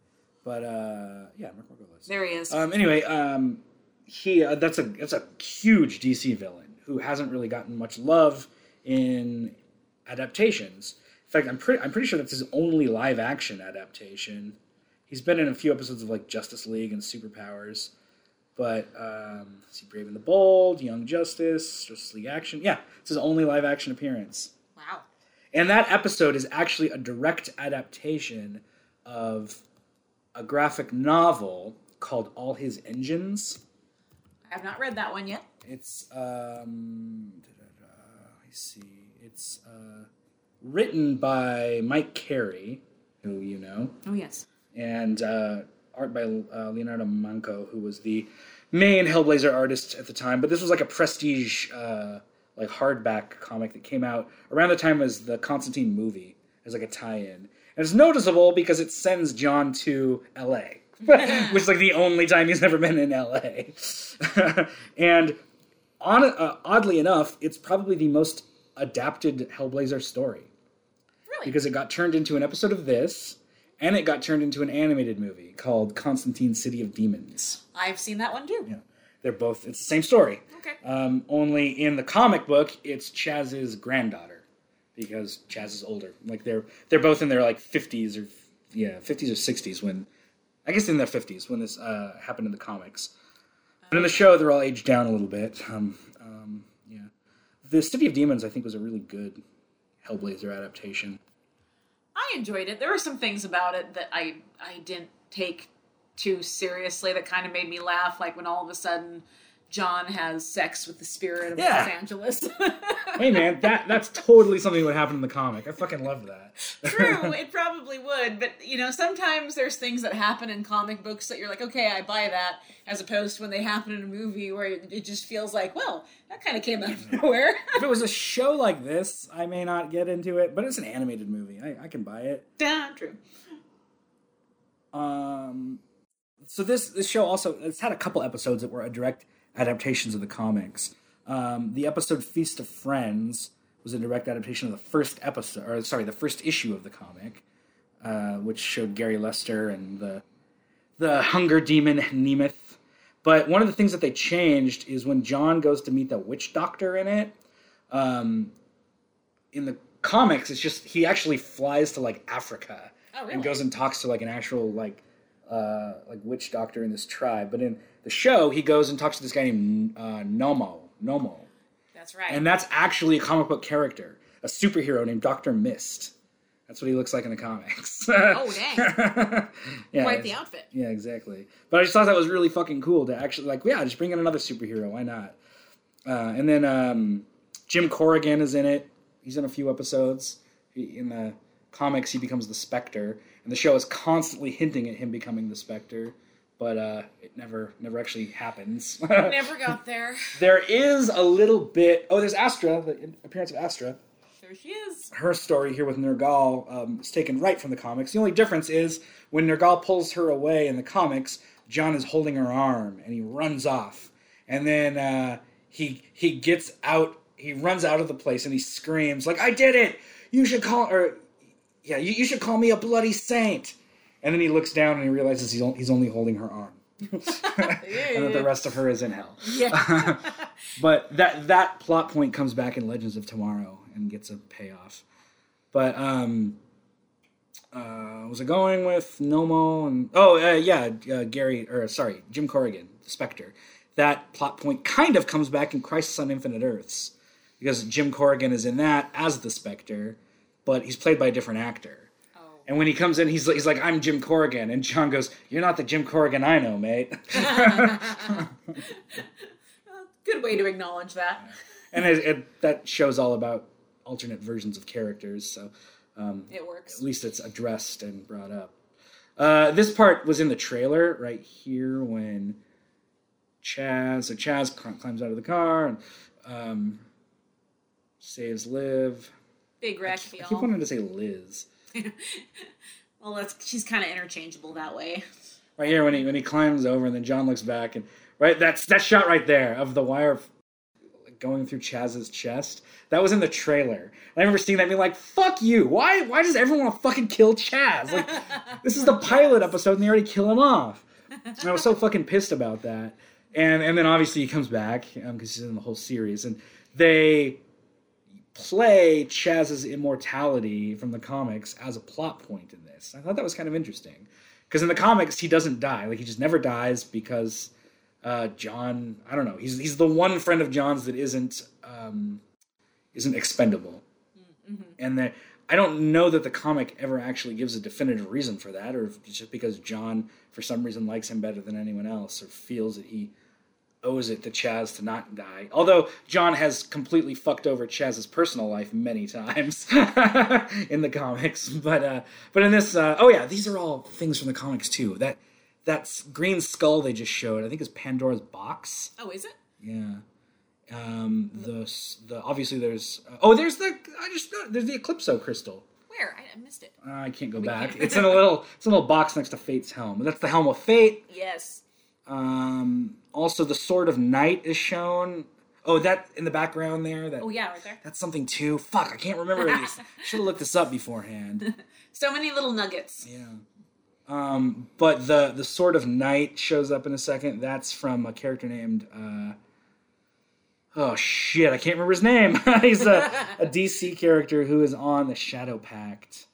But uh, yeah, Mark Margolis. there he is. Um, anyway, um, he uh, that's a that's a huge DC villain who hasn't really gotten much love in adaptations. In fact, I'm pretty I'm pretty sure that's his only live action adaptation. He's been in a few episodes of like Justice League and Superpowers, but um, see Brave and the Bold, Young Justice, Justice League Action. Yeah, it's his only live action appearance. wow. And that episode is actually a direct adaptation of a graphic novel called All His Engines. I have not read that one yet. It's um, me see. It's uh, written by Mike Carey, who you know, Oh yes. and uh, art by uh, Leonardo Manco, who was the main Hellblazer artist at the time. But this was like a prestige, uh, like hardback comic that came out around the time as the Constantine movie, as like a tie-in. And it's noticeable because it sends John to L.A., <laughs> which is like the only time he's ever been in L.A. <laughs> and on, uh, oddly enough, it's probably the most adapted Hellblazer story Really? because it got turned into an episode of this, and it got turned into an animated movie called Constantine City of Demons. I've seen that one too. Yeah, they're both it's the same story. Okay. Um, only in the comic book, it's Chaz's granddaughter because Chaz is older. Like they're they're both in their like fifties or yeah fifties or sixties when I guess in their fifties when this uh, happened in the comics. But in the show, they're all aged down a little bit. Um, um, yeah, the City of Demons I think was a really good Hellblazer adaptation. I enjoyed it. There were some things about it that I I didn't take too seriously that kind of made me laugh, like when all of a sudden John has sex with the spirit of Yeah. Los Angeles. <laughs> hey man, that that's totally something that would happen in the comic. I fucking love that. True, <laughs> it probably would, but you know, sometimes there's things that happen in comic books that you're like, okay, I buy that, as opposed to when they happen in a movie where it just feels like, well, that kind of came out of <laughs> nowhere. if it was a show like this, I may not get into it, but it's an animated movie. I, I can buy it. yeah, true. Um, so this this show also it's had a couple episodes that were a direct adaptations of the comics. Um, the episode Feast of Friends was a direct adaptation of the first episode, or sorry, the first issue of the comic, uh, which showed Gary Lester and the the hunger demon Mnemoth. But one of the things that they changed is when John goes to meet the witch doctor in it. Um, in the comics, it's just he actually flies to like Africa Oh, really? and goes and talks to like an actual like uh, like witch doctor in this tribe. But in the show, he goes and talks to this guy named uh, Nommo. Nommo, That's right. and that's actually a comic book character, a superhero named Doctor Mist. That's what he looks like in the comics. Oh, dang. <laughs> yeah, Quite the outfit. Yeah, exactly. But I just thought that was really fucking cool to actually like, yeah, just bring in another superhero. Why not? Uh, and then um, Jim Corrigan is in it. He's in a few episodes. He, in the comics, he becomes the Spectre, and the show is constantly hinting at him becoming the Spectre, but uh, it never, never actually happens. <laughs> Never got there. there is a little bit. Oh, there's Astra, the appearance of Astra There she is. her story here with Nergal um, is taken right from the comics. The only difference is when Nergal pulls her away in the comics, John is holding her arm and he runs off, and then uh, he he gets out. He runs out of the place and he screams like, "I did it! You should call or yeah, you, you should call me a bloody saint." And then he looks down and he realizes he's only, he's only holding her arm, <laughs> <laughs> and that the rest of her is in hell. Yeah. <laughs> But that that plot point comes back in Legends of Tomorrow and gets a payoff. But um, uh, was it going with Nommo and oh uh, yeah, uh, Gary or sorry, Jim Corrigan, the Spectre. That plot point kind of comes back in Crisis on Infinite Earths because Jim Corrigan is in that as the Spectre, but he's played by a different actor. And when he comes in, he's he's like, "I'm Jim Corrigan," and John goes, "You're not the Jim Corrigan I know, mate." <laughs> Good way to acknowledge that. and it, it, that shows all about alternate versions of characters. So um, It works. at least it's addressed and brought up. Uh, this part was in the trailer right here when Chaz, so Chaz climbs out of the car and um, saves Liv. Big wreck, I keep y'all. wanting to say Liz. <laughs> Well, that's she's kind of interchangeable that way. Right here when he when he climbs over and then John looks back and right that's that shot right there of the wire going through Chaz's chest. That was in the trailer. And I remember seeing that and being like, "Fuck you! Why? Why does everyone want to fucking kill Chaz? Like, <laughs> this is the pilot episode and they already kill him off." And I was so fucking pissed about that. And and then obviously he comes back um, because he's in the whole series and they play Chaz's immortality from the comics as a plot point in this. I thought that was kind of interesting because in the comics he doesn't die. Like he just never dies because uh, John I don't know he's he's the one friend of John's that isn't um, isn't expendable. And that I don't know that the comic ever actually gives a definitive reason for that or if it's just because John for some reason likes him better than anyone else or feels that he owes it to Chaz to not die. Although John has completely fucked over Chaz's personal life many times <laughs> in the comics, but uh, but in this, uh, oh yeah, these are all things from the comics too. That that green skull they just showed, I think, is Pandora's box. Oh, is it? Yeah. Um, the the obviously there's uh, oh there's the I just there's the Eclipso crystal. Where? I, I missed it. Uh, I can't go back. can't- It's in a little it's in a little box next to Fate's helm. That's the helm of Fate. Yes. Um, also, the Sword of Night is shown. Oh, that in the background there. That Oh yeah, right there. that's something too. Fuck, I can't remember these. <laughs> Should have looked this up beforehand. <laughs> So many little nuggets. Yeah. Um, but the the Sword of Night shows up in a second. That's from a character named. Uh, oh shit, I can't remember his name. <laughs> He's a, a DC character who is on the Shadow Pact.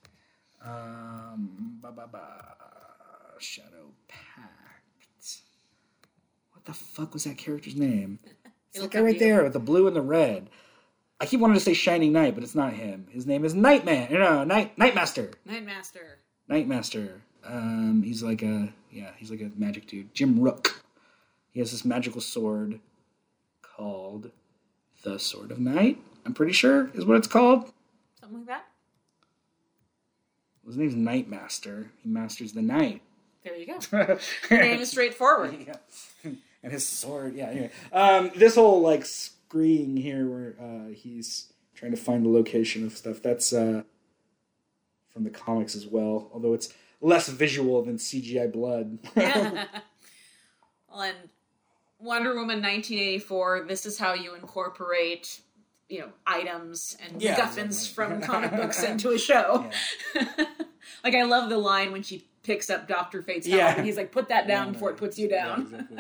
Um, ba ba ba. Shadow Pact. What the fuck was that character's name? <laughs> It's that guy right there with the blue and the red. I keep wanting to say Shining Knight, but it's not him. His name is Nightman. No, Night Nightmaster. Nightmaster. Nightmaster. Um, he's like a yeah, he's like a magic dude. Jim Rook. He has this magical sword called the Sword of Night. I'm pretty sure is what it's called. Something like that. His name's Nightmaster. He masters the night. There you go. <laughs> Name is straightforward. <laughs> Yeah. And his sword. Yeah. Anyway, um, this whole like screen here where uh, he's trying to find the location of stuff. That's uh, from the comics as well, although it's less visual than CGI blood. <laughs> <laughs> well, and Wonder Woman 1984. This is how you incorporate, you know, items and Yeah, guffins exactly. from comic books into a <laughs> show. like I love the line when she picks up Doctor Fate's helmet Yeah. and he's like, "Put that down Yeah, before it puts you Yeah, down." exactly.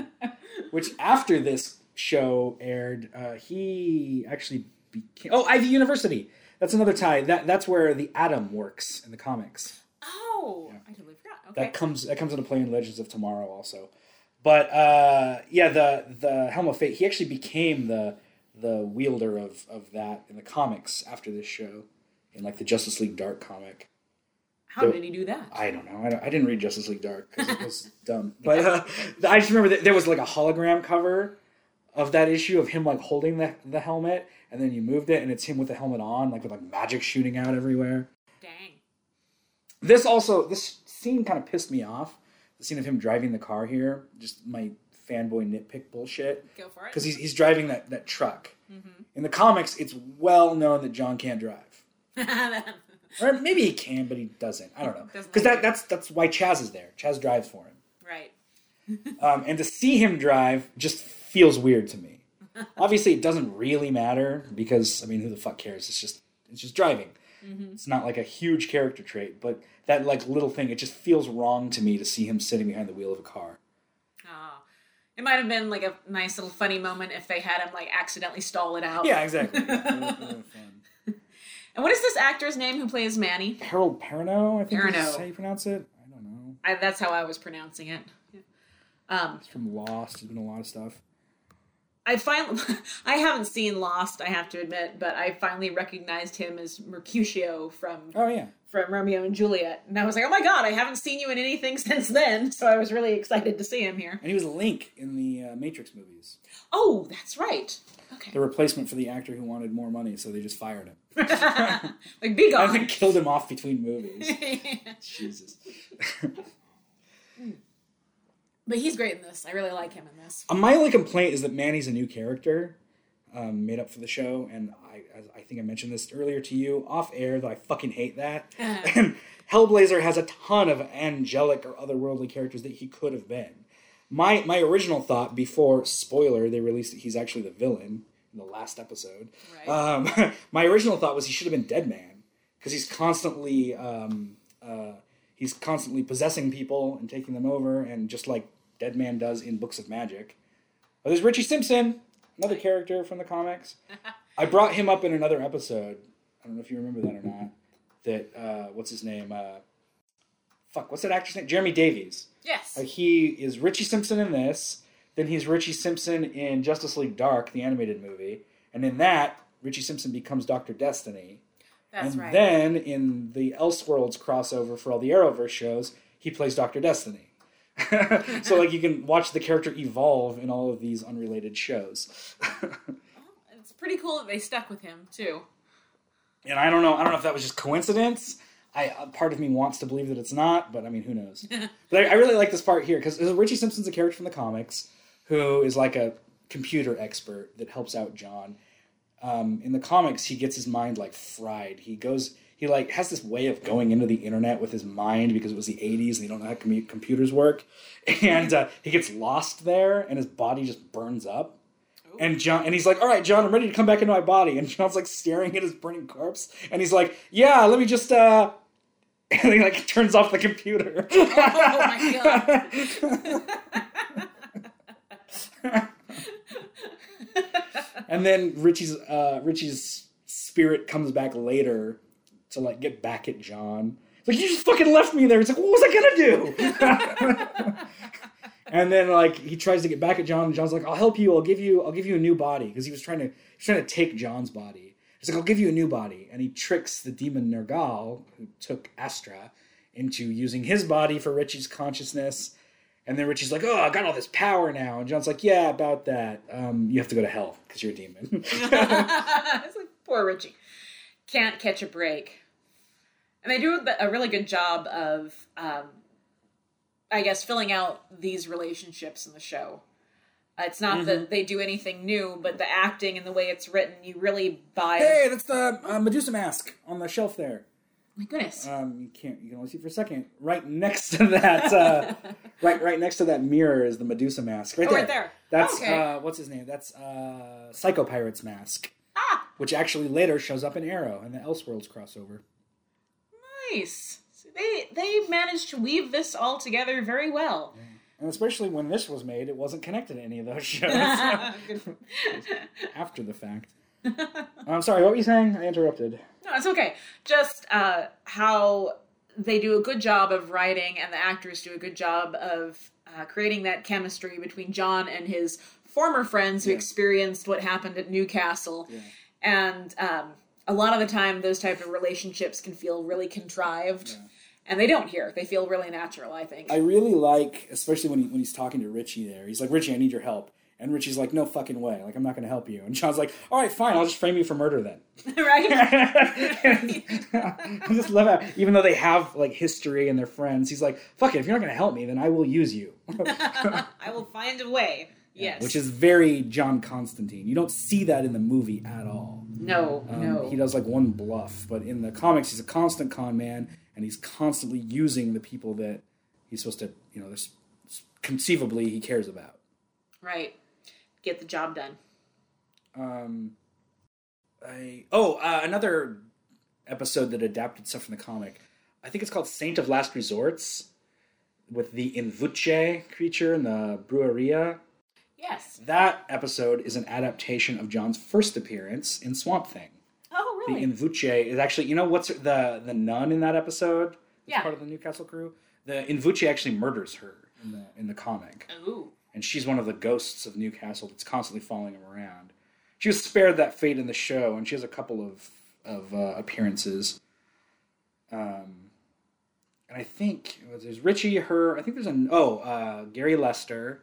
Which after this show aired, uh, he actually became oh Ivy University. That's another tie. That that's where the Atom works in the comics. Oh, I totally forgot. Okay. That comes that comes into play in Legends of Tomorrow also. But uh, yeah, the the Helm of Fate. He actually became the the wielder of of that in the comics after this show, in like the Justice League Dark comic. How did he do that? I don't know. I, don't- I didn't read Justice League Dark because it was <laughs> dumb. But uh, I just remember that there was like a hologram cover of that issue of him like holding the the helmet, and then you moved it, and it's him with the helmet on, like with like magic shooting out everywhere. Dang. This also this scene kind of pissed me off. The scene of him driving the car here, just my fanboy nitpick bullshit. Go for it. Because he's he's driving that that truck. In the comics, it's well known that John can't drive. <laughs> Or maybe he can, but he doesn't. I don't know. Because that, that's that's why Chaz is there. Chaz drives for him. right. <laughs> Um, and to see him drive just feels weird to me. <laughs> Obviously, it doesn't really matter because I mean, who the fuck cares? It's just it's just driving. It's not like a huge character trait, but that like little thing, it just feels wrong to me to see him sitting behind the wheel of a car. Oh. It might have been like a nice little funny moment if they had him like accidentally stall it out. Yeah, exactly. <laughs> fun. And what is this actor's name who plays Manny? Harold Perrineau, I think is Perrineau. how you pronounce it. I don't know. I, that's how I was pronouncing it. Um, He's from Lost. He's been a lot of stuff. I finally, <laughs> I haven't seen Lost, I have to admit, but I finally recognized him as Mercutio from Oh yeah. from Romeo and Juliet, and I was like, oh my god, I haven't seen you in anything <laughs> since then. So I was really excited to see him here. And he was Link in the uh, Matrix movies. Oh, that's right. Okay, The replacement for the actor who wanted more money, so they just fired him. Like be I gone. <laughs> think killed him off between movies. <laughs> Jesus. <laughs> but he's great in this. I really like him in this. Uh, My only complaint is that Manny's a new character um, made up for the show, and I, I think I mentioned this earlier to you off air that I fucking hate that. and Hellblazer has a ton of angelic or otherworldly characters that he could have been. My my original thought before spoiler they released it, he's actually the villain in the last episode. Right. Um, <laughs> my original thought was he should have been Dead Man because he's constantly um, uh, he's constantly possessing people and taking them over, and just like Dead Man does in Books of Magic. Oh, there's Richie Simpson, another character from the comics. <laughs> I brought him up in another episode. I don't know if you remember that or not. That uh, what's his name? Uh, fuck, what's that actor's name? Jeremy Davies. yes. Uh, he is Richie Simpson in this. Then he's Richie Simpson in Justice League Dark, the animated movie, and in that, Richie Simpson becomes Doctor Destiny. That's and right. then in the Elseworlds crossover for all the Arrowverse shows, he plays Doctor Destiny. <laughs> so like you can watch the character evolve in all of these unrelated shows. <laughs> it's pretty cool that they stuck with him too. and I don't know, I don't know if that was just coincidence. I uh, part of me wants to believe that it's not, but I mean, who knows? <laughs> but I, I really like this part here because Richie Simpson's a character from the comics who is like a computer expert that helps out John. Um, in the comics, he gets his mind like fried. He goes, he like has this way of going into the internet with his mind because it was the '80s and they don't know how commu- computers work, <laughs> and uh, he gets lost there and his body just burns up. And John and he's like, "All right, John, I'm ready to come back into my body." And John's like staring at his burning corpse, and he's like, "Yeah, let me just." uh <laughs> And he like turns off the computer. Oh my <laughs> <laughs> and then Richie's uh, Richie's spirit comes back later to like get back at John. It's like you just fucking left me there. It's like what was I gonna do? <laughs> and then like he tries to get back at John, and John's like, "I'll help you. I'll give you. I'll give you a new body." Because he was trying to he's trying to take John's body. He's like, "I'll give you a new body," and he tricks the demon Nergal, who took Astra, into using his body for Richie's consciousness. And then Richie's like, "Oh, I got all this power now." And John's like, "Yeah, about that. Um, you have to go to hell because you're a demon." <laughs> <laughs> it's like poor Richie can't catch a break, and they do a really good job of, um, I guess, filling out these relationships in the show. Uh, it's not Mm-hmm. that they do anything new, but the acting and the way it's written, you really buy. hey, that's the uh, Medusa mask on the shelf there. My goodness. Um, you can't. You can only see for a second. Right next to that, uh, <laughs> right, right next to that mirror is the Medusa mask. Right Oh, there. right there. That's Okay. uh, what's his name? That's uh, Psycho Pirate's mask, ah, which actually later shows up in Arrow and the Elseworlds crossover. nice. So they they managed to weave this all together very well. And especially when this was made, it wasn't connected to any of those <laughs> shows <laughs> after the fact. I'm sorry. What were you saying? I interrupted. No, it's okay. Just uh, how they do a good job of writing, and the actors do a good job of uh, creating that chemistry between John and his former friends who Yeah. experienced what happened at Newcastle. Yeah. And um, a lot of the time, those type of relationships can feel really contrived, Yeah. and they don't here. They feel really natural. I think. I really like, especially when he, when he's talking to Richie there. He's like, Richie, I need your help. And Richie's like, no fucking way. Like, I'm not going to help you. And John's like, all right, fine. I'll just frame you for murder then. <laughs> <laughs> right? I just love how, even though they have like history and they're friends, he's like, fuck it. If you're not going to help me, then I will use you. <laughs> I will find a way. Yes. Which is very John Constantine. You don't see that in the movie at all. no, Um, no. He does like one bluff, but in the comics, he's a constant con man, and he's constantly using the people that he's supposed to, you know, conceivably he cares about. Right. Get the job done. Um, I oh uh, another episode that adapted stuff from the comic. I think it's called Saint of Last Resorts, with the Invunche creature in the Brujeria. Yes. That episode is an adaptation of John's first appearance in Swamp Thing. Oh, really? The? Invunche is actually, you know, what's the the nun in that episode? Yeah. part of the Newcastle crew. The Invunche actually murders her in the in the comic. Ooh. And she's one of the ghosts of Newcastle that's constantly following him around. She was spared that fate in the show, and she has a couple of of uh, appearances. Um, and I think there's Richie, her. I think there's an oh uh, Gary Lester.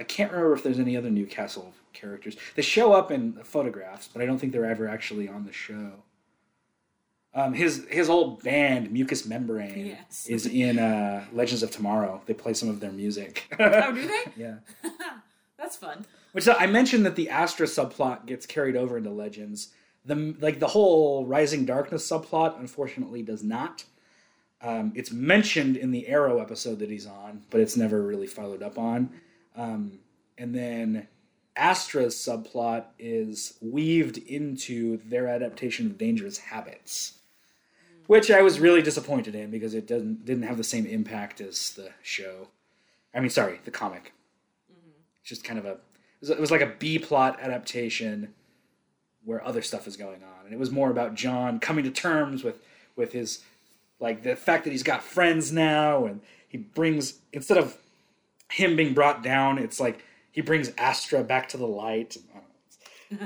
I can't remember if there's any other Newcastle characters. They show up in photographs, but I don't think they're ever actually on the show. Um, his his old band Mucous Membrane Yes. is in uh, Legends of Tomorrow. They play some of their music. Oh, do <laughs> they? yeah. <laughs> That's fun. Which uh, I mentioned that the Astra subplot gets carried over into Legends. The like the whole Rising Darkness subplot, unfortunately, does not. Um, it's mentioned in the Arrow episode that he's on, but it's never really followed up on. Um, and then Astra's subplot is weaved into their adaptation of Dangerous Habits, which I was really disappointed in because it doesn't didn't have the same impact as the show. I mean, sorry, the comic. Mm-hmm. It's just kind of a it was, it was like a B plot adaptation where other stuff is going on, and it was more about John coming to terms with with his like the fact that he's got friends now, and he brings instead of him being brought down, it's like he brings Astra back to the light. <laughs>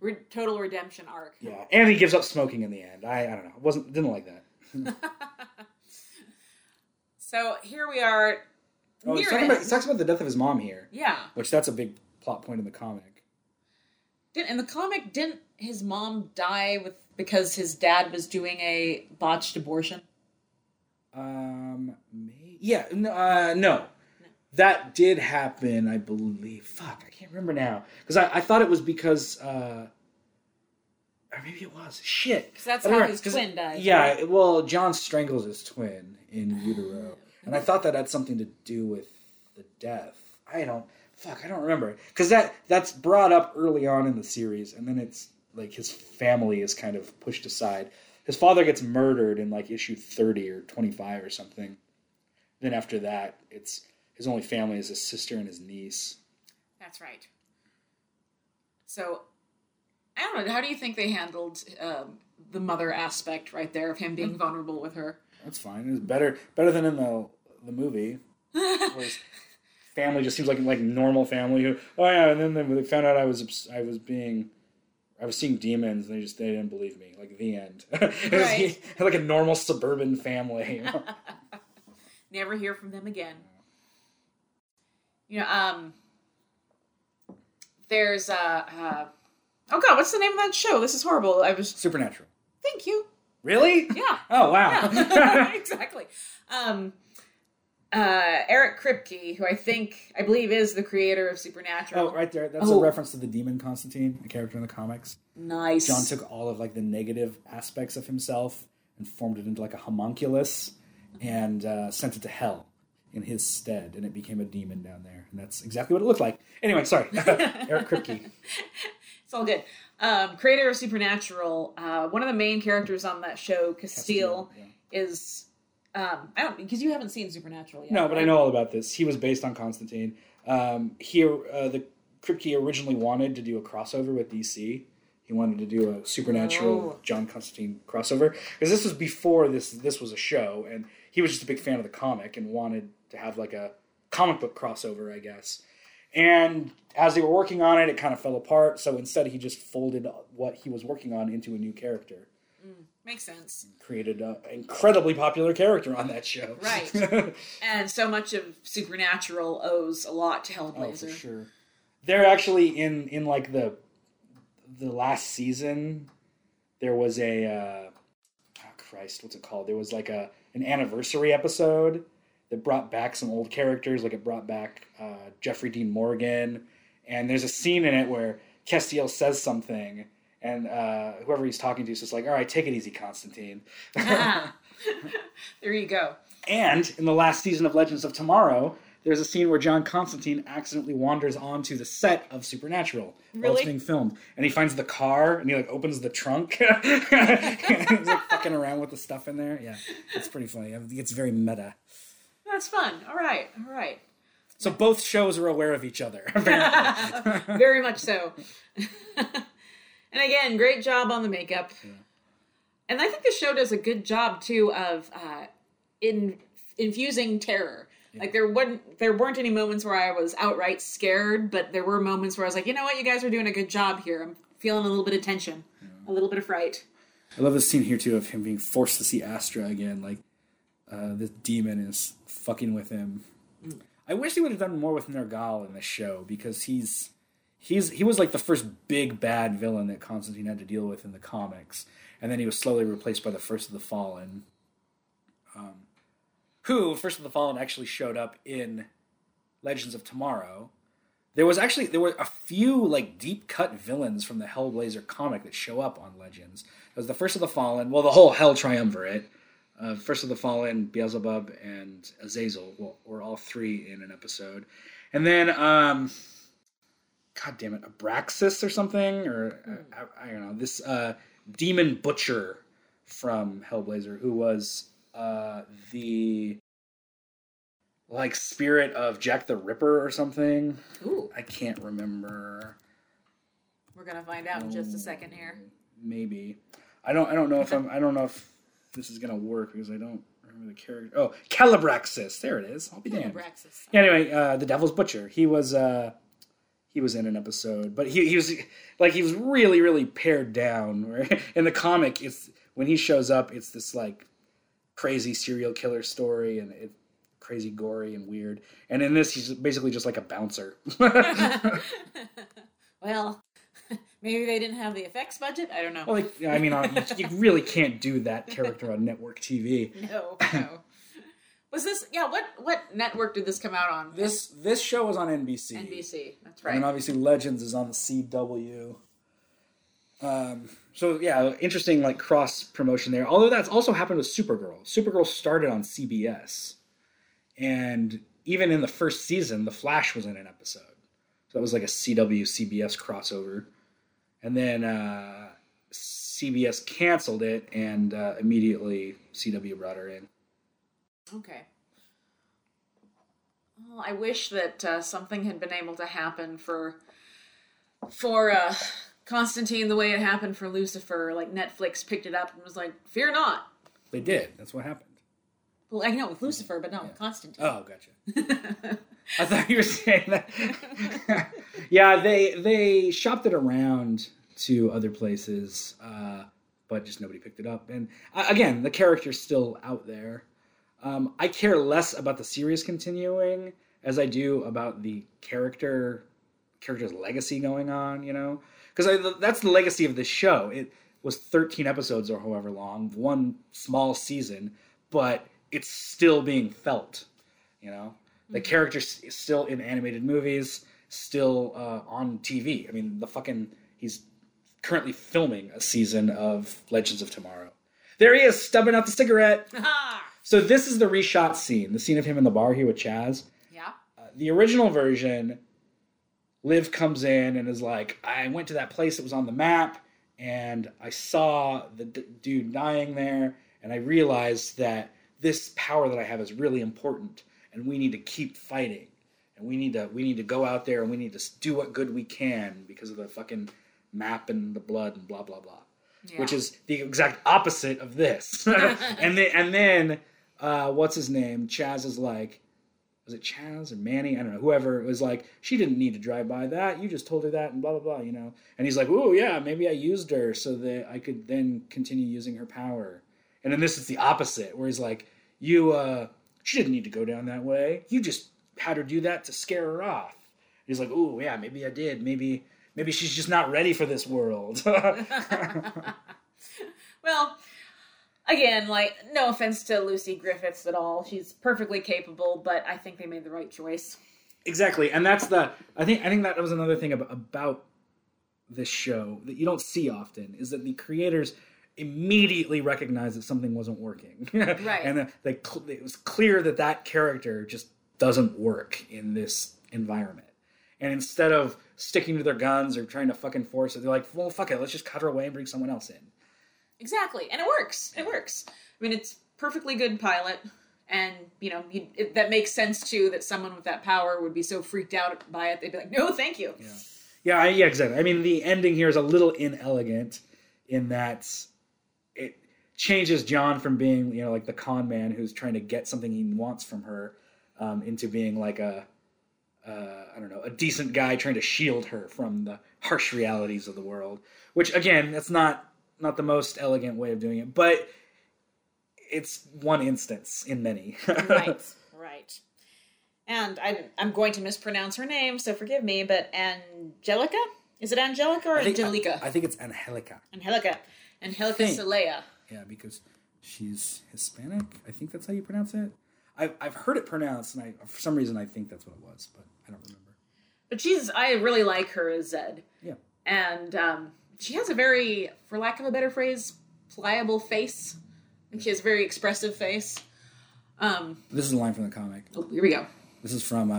I don't know. Re- total redemption arc. Yeah, and he gives up smoking in the end. I I don't know. wasn't didn't like that. <laughs> So here we are. Oh, he's talking about, he talks about the death of his mom here, yeah. which that's a big plot point in the comic. Didn't in the comic, didn't his mom die with because his dad was doing a botched abortion? Um, yeah, no, uh, no, that did happen, I believe. Fuck, I can't remember now because I, I thought it was because, uh, or maybe it was shit. 'Cause that's how remember, his twin dies, Yeah, right? well, John strangles his twin in utero, and I thought that had something to do with the death. I don't. Fuck, I don't remember because that that's brought up early on in the series, and then it's like his family is kind of pushed aside. His father gets murdered in like issue thirty or twenty five or something. Then after that, it's his only family is his sister and his niece. That's right. So, I don't know. How do you think they handled um, the mother aspect right there of him being vulnerable with her? That's fine. It's better better than in the the movie. <laughs> family just seems like like normal family who oh yeah and then they- they found out I was I was being I was seeing demons and they just they didn't believe me like the end <laughs> It was Right. <laughs> like a normal suburban family Never hear from them again. You know, um, there's uh, uh, oh god, what's the name of that show? This is horrible. I was supernatural thank you. really Yeah. <laughs> oh wow Yeah, <laughs> exactly. Um, uh, Eric Kripke, who I think I believe is the creator of Supernatural. oh right there that's Oh. a reference to the demon Constantine a character in the comics Nice. John took all of like the negative aspects of himself and formed it into like a homunculus and uh, sent it to hell in his stead, and it became a demon down there, and that's exactly what it looked like. Anyway, sorry, <laughs> Eric Kripke. It's all good. Um, creator of Supernatural, uh, one of the main characters on that show, Castiel, yeah. is um, I don't because you haven't seen Supernatural yet. No, but I know all about this. He was based on Constantine. Um, he uh, the Kripke originally wanted to do a crossover with DC. He wanted to do a supernatural Oh. John Constantine crossover because this was before this this was a show, and he was just a big fan of the comic and wanted to have like a comic book crossover, I guess. And as they were working on it, it kind of fell apart. So instead, he just folded what he was working on into a new character. Makes sense. Created an incredibly popular character on that show. Right. <laughs> And so much of Supernatural owes a lot to Oh, Hellblazer. for sure. They're actually in in like the the last season. There was a uh, oh Christ, what's it called? There was like a an anniversary episode that brought back some old characters. Like it brought back uh, Jeffrey Dean Morgan, and there's a scene in it where Castiel says something. And uh, whoever he's talking to is just like, "All right, take it easy, Constantine." <laughs> there you go. And in the last season of Legends of Tomorrow, there's a scene where John Constantine accidentally wanders onto the set of Supernatural while it's being filmed, and he finds the car and he like opens the trunk. <laughs> <laughs> and He's like fucking around with the stuff in there. Yeah, it's pretty funny. It's very meta. That's fun. All right. All right. So both shows are aware of each other. <laughs> <laughs> Very much so. <laughs> and again, great job on the makeup. And I think the show does a good job too of uh, in infusing terror. Like there wouldn't there weren't any moments where I was outright scared, but there were moments where I was like, you know what, you guys are doing a good job here. I'm feeling a little bit of tension, a little bit of fright. I love this scene here too of him being forced to see Astra again. Like uh, this demon is fucking with him. I wish they would have done more with Nergal in the show because he's he's he was like the first big bad villain that Constantine had to deal with in the comics, and then he was slowly replaced by the First of the Fallen. Um, who First of the Fallen actually showed up in Legends of Tomorrow. There was actually there were a few like deep cut villains from the Hellblazer comic that show up on Legends. It was the First of the Fallen, well, the whole Hell Triumvirate. Uh, First of the Fallen, Beelzebub, and Azazel well, were all three in an episode, and then um, God damn it, Abraxas or something, or uh, I, I, don't know this uh, demon butcher from Hellblazer, who was uh, the like spirit of Jack the Ripper or something. Ooh. I can't remember. We're gonna find out in just a second here. Maybe. I don't. I don't know if I'm. I don't know if this is gonna work because I don't remember the character. Oh, Calibraxis. There it is. I'll be damned. Abraxas. Yeah, anyway, uh, the Devil's Butcher. He was. Uh, he was in an episode, but he, he was like he was really really pared down. <laughs> In the comic, it's when he shows up, it's this like crazy serial killer story and it crazy gory and weird. And in this, he's basically just like a bouncer. <laughs> <laughs> well, maybe they didn't have the effects budget. I don't know. Well, like, I mean, you <laughs> really can't do that character on network TV. no, no. Was this? Yeah. What what network did this come out on? This this show was on NBC. NBC. That's right. And obviously Legends is on the CW. Um, so yeah, interesting like cross promotion there. Although that's also happened with Supergirl. Supergirl started on CBS, and even in the first season, The Flash was in an episode. So that was like a CW CBS crossover, and then uh, CBS canceled it, and uh, immediately CW brought her in. Okay. Well, I wish that uh, something had been able to happen for for uh, Constantine the way it happened for Lucifer. Like Netflix picked it up and was like, "Fear not." They did. That's what happened. Well, I know with Lucifer, but not with Constantine. Oh, gotcha. <laughs> I thought you were saying that. <laughs> yeah, they they shopped it around to other places, uh, but just nobody picked it up. And uh, again, the character's still out there. Um, I care less about the series continuing as I do about the character character's legacy going on. You know, because that's the legacy of this show. It was 13 episodes or however long, one small season, but it's still being felt. You know, the character is still in animated movies, still uh, on TV. I mean, the fucking he's currently filming a season of Legends of Tomorrow. There he is, stubbing out the cigarette. <laughs> So this is the reshot scene, the scene of him in the bar here with Chaz. yeah. Uh, the original version, Liv comes in and is like, I went to that place that was on the map and I saw the d- dude dying there and I realized that this power that I have is really important and we need to keep fighting and we need to we need to go out there and we need to do what good we can because of the fucking map and the blood and blah blah blah Yeah. which is the exact opposite of this. <laughs> and then and then uh, what's his name? Chaz is like, was it Chaz or Manny? I don't know. Whoever was like, she didn't need to drive by that. You just told her that and blah blah blah. You know. And he's like, oh yeah, maybe I used her so that I could then continue using her power. And then this is the opposite, where he's like, you uh, she didn't need to go down that way. You just had her do that to scare her off. He's like, oh yeah, maybe I did. Maybe maybe she's just not ready for this world. <laughs> well, again, like no offense to Lucy Griffiths at all. She's perfectly capable, but I think they made the right choice. Exactly, and that's the I think I think that was another thing about, about this show that you don't see often is that the creators immediately recognized that something wasn't working, <laughs> Right. And that they it was clear that that character just doesn't work in this environment. And instead of sticking to their guns or trying to fucking force it, they're like, "Well, fuck it, let's just cut her away and bring someone else in." Exactly, and it works. It works. I mean, it's perfectly good pilot, and you know you, it, that makes sense too. That someone with that power would be so freaked out by it, they'd be like, "No, thank you." Yeah, I, yeah, exactly. I mean, the ending here is a little inelegant in that changes John from being, you know, like the con man who's trying to get something he wants from her, um, into being like a uh, I don't know a decent guy trying to shield her from the harsh realities of the world. Which again, that's not not the most elegant way of doing it, but it's one instance in many. <laughs> right, right. And I'm I'm going to mispronounce her name, so forgive me. But Angelica, is it Angelica or I think, Angelica? I, I think it's Angelica. Angelica, Angelica Think. Yeah, because she's Hispanic. I think that's how you pronounce it. I've, I've heard it pronounced, and I for some reason I think that's what it was, but I don't remember. But she's, I really like her as Zed. Yeah. And um, she has a very, for lack of a better phrase, pliable face. And she has a very expressive face. Um, This is a line from the comic. oh, here we go. This is from uh,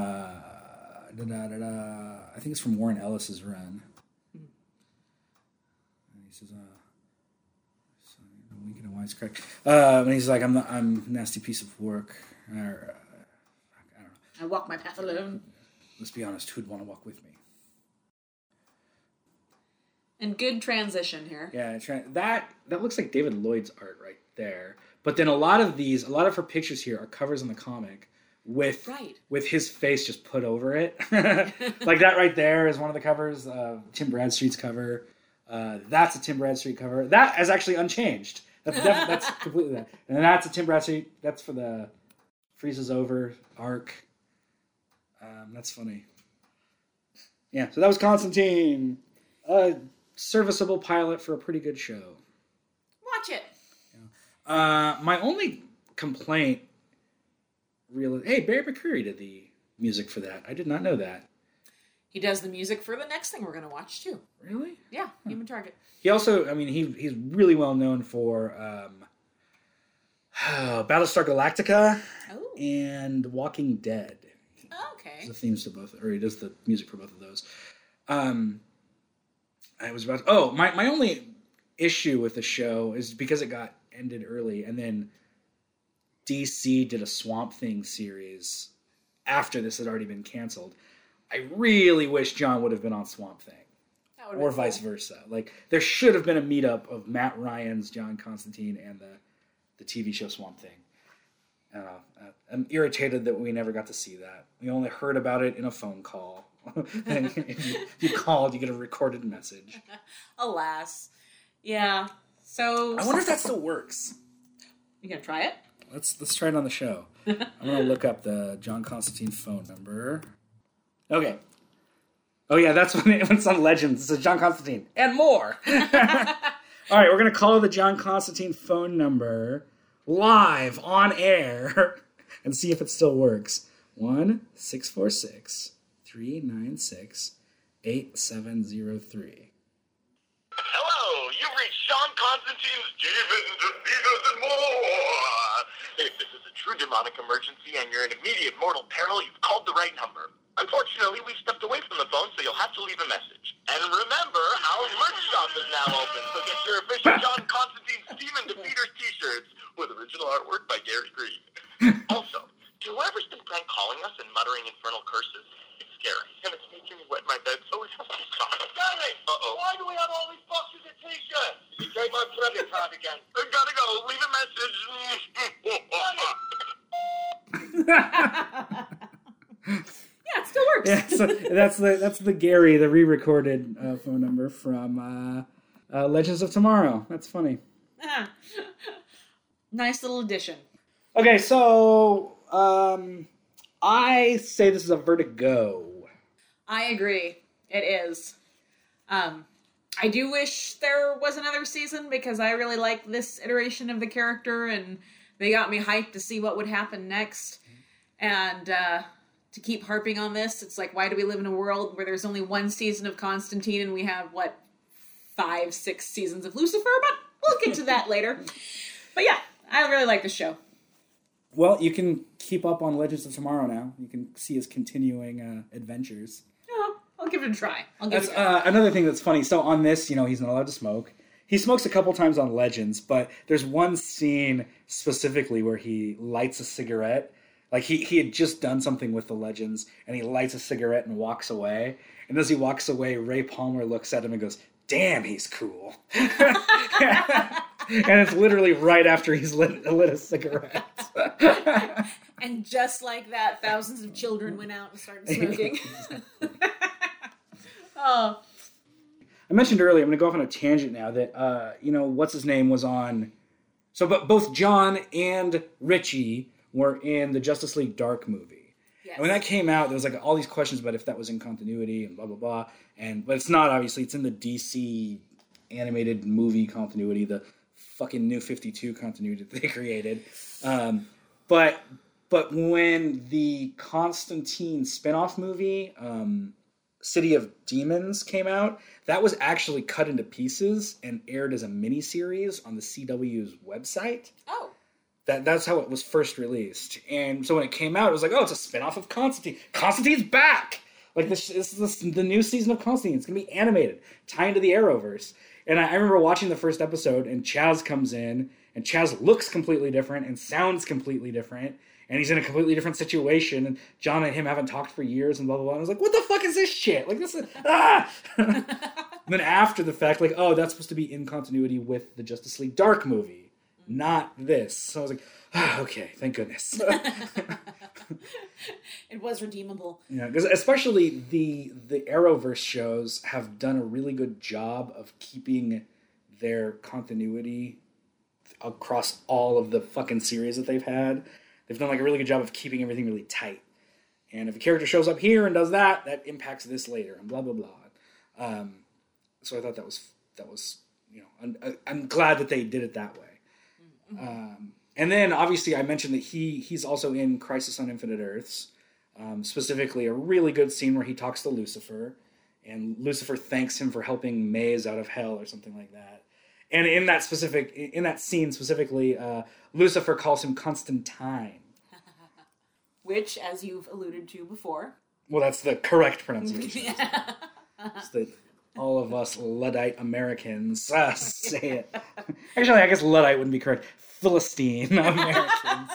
da, da, da, da, I think it's from Warren Ellis's run. And he says, uh, and a wisecrack. Uh, and he's like, I'm not, I'm a nasty piece of work. Or, uh, I don't know. I walk my path alone. Let's be honest, who'd want to walk with me? And good transition here. Yeah, try, that that looks like David Lloyd's art right there. But then a lot of these, a lot of her pictures here are covers in the comic with Right. with his face just put over it. <laughs> like that right there is one of the covers. Uh, Tim Bradstreet's cover. Uh, that's a Tim Bradstreet cover. That is actually unchanged. That's def- that's completely that. And then that's a Tim Bradstreet. That's for the freezes over arc. Um, that's funny. Yeah, so that was Constantine. A serviceable pilot for a pretty good show. Watch it. Uh, my only complaint, really, hey, Bear McCreary did the music for that. I did not know that. He does the music for the next thing we're going to watch, too. Really? Yeah, Human Target. He also, I mean, he he's really well known for um, <sighs> Battlestar Galactica Oh, and Walking Dead. okay. the themes to both, or he does the music for both of those. Um, I was about. oh, my my only issue with the show is because it got ended early, and then DC did a Swamp Thing series after this had already been canceled. I really wish John would have been on Swamp Thing, or vice versa. Like there should have been a meetup of Matt Ryan's John Constantine and the the TV show Swamp Thing. Uh, I'm irritated that we never got to see that. We only heard about it in a phone call. <laughs> <laughs> if you, you called, you get a recorded message. <laughs> Alas. Yeah. So, I wonder if that still works. you to try it? Let's let's try it on the show. I'm gonna look up the John Constantine phone number. Okay. Oh yeah, that's <laughs> when, it, when it's on Legends. It says John Constantine and more. <laughs> <laughs> All right, we're gonna call the John Constantine phone number live on air and see if it still works. One six four six three nine six eight seven zero three. Hello, you've reached Sean Constantine's Demons and Divas and More. If this is a true demonic emergency and you're in immediate mortal peril, you've called the right number. Unfortunately, we've stepped away from the phone, so you'll have to leave a message. And remember, our merch shop is now open, so get your official <laughs> John Constantine Demon Defeaters t-shirts with original artwork by Gary Green. <laughs> Also, to whoever's been prank calling us and muttering infernal curses, it's scary, and it's making me wet my bed, so we have to stop. Gary! Uh-oh. Why do we have all these boxes of t-shirts? You take my credit card again. I <laughs> gotta go. Leave a message. Yeah, it still works. Yeah, so <laughs> that's the that's the Gary, the re-recorded uh, phone number from uh, uh, Legends of Tomorrow. That's funny. <laughs> nice little addition. Okay, so um, I say this is a Vertigo. I agree. It is. Um, I do wish there was another season because I really like this iteration of the character and they got me hyped to see what would happen next. And uh, to keep harping on this, it's like, why do we live in a world where there's only one season of Constantine and we have, what, five, six seasons of Lucifer? But we'll get to that later. But yeah, I really like the show. Well, you can keep up on Legends of Tomorrow now. You can see his continuing uh, adventures. Yeah, I'll give it a try. I'll give That's it a try. uh, another thing that's funny. So on this, you know, he's not allowed to smoke. He smokes a couple times on Legends, but there's one scene specifically where he lights a cigarette. Like he, he had just done something with the Legends, and he lights a cigarette and walks away. And as he walks away, Ray Palmer looks at him and goes, "Damn, he's cool." <laughs> and it's literally right after he's lit, lit a cigarette. <laughs> And just like that, thousands of children went out and started smoking. <laughs> oh, I mentioned earlier, I'm going to go off on a tangent now that, uh, you know, what's his name was on. So, but both John and Richie were in the Justice League Dark movie. yes. And when that came out, there was like all these questions about if that was in continuity and blah blah blah. And but it's not obviously. It's in the DC animated movie continuity, the fucking new Fifty Two continuity that they <laughs> created. Um, but but when the Constantine spin-off movie, um, City of Demons, came out, that was actually cut into pieces and aired as a miniseries on the CW's website oh, that that's how it was first released. And so when it came out, it was like, oh, it's a spin-off of Constantine. Constantine's back. Like this, this is the, new season of Constantine. It's gonna be animated, tie into the Arrowverse. And I, I remember watching the first episode, and Chaz comes in, and Chaz looks completely different and sounds completely different. And he's in a completely different situation, and John and him haven't talked for years, and blah blah blah. And I was like, "What the fuck is this shit? Like this is ah!" <laughs> <laughs> then after the fact, like, oh, that's supposed to be in continuity with the Justice League Dark movie, not this. So I was like, ah, okay, thank goodness. <laughs> <laughs> it was redeemable. yeah, because especially the the Arrowverse shows have done a really good job of keeping their continuity across all of the fucking series that they've had. They've done like a really good job of keeping everything really tight. And if a character shows up here and does that, that impacts this later, and blah blah blah. Um, so I thought that was that was you know I'm, I'm glad that they did it that way. Um, and then obviously I mentioned that he he's also in Crisis on Infinite Earths, um, specifically a really good scene where he talks to Lucifer, and Lucifer thanks him for helping Maze out of hell or something like that. And in that specific in that scene specifically, uh, Lucifer calls him Constantine. <laughs> Which, as you've alluded to before, Well, that's the correct <laughs> pronunciation. It's that all of us Luddite Americans uh, <laughs> say it. <laughs> Actually, I guess Luddite wouldn't be correct. Philistine <laughs> Americans.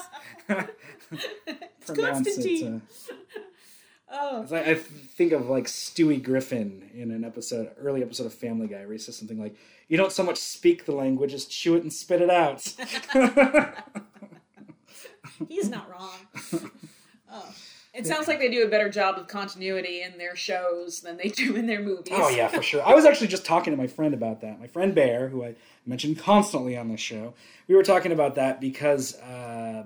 Pronounce Constantine. uh, oh, it's like- I think of like Stewie Griffin in an episode, early episode of Family Guy, where he says something like, "You don't so much speak the language as chew it and spit it out." he's not wrong. Oh. It sounds like they do a better job of continuity in their shows than they do in their movies. Oh yeah, for sure. I was actually just talking to my friend about that. My friend Bear, who I mentioned constantly on this show. We were talking about that because uh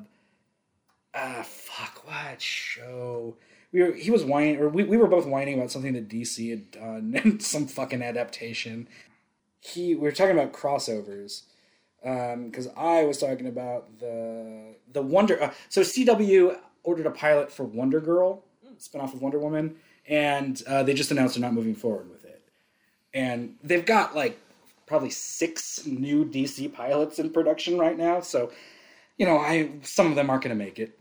uh fuck what show. We were he was whining or we, we were both whining about something that DC had done <laughs> and some fucking adaptation. He we were talking about crossovers. because I was talking about the the Wonder. Uh, so CW ordered a pilot for Wonder Girl, spinoff of Wonder Woman, and uh, they just announced they're not moving forward with it. And they've got like probably six new DC pilots in production right now. So, you know, I some of them aren't going to make it.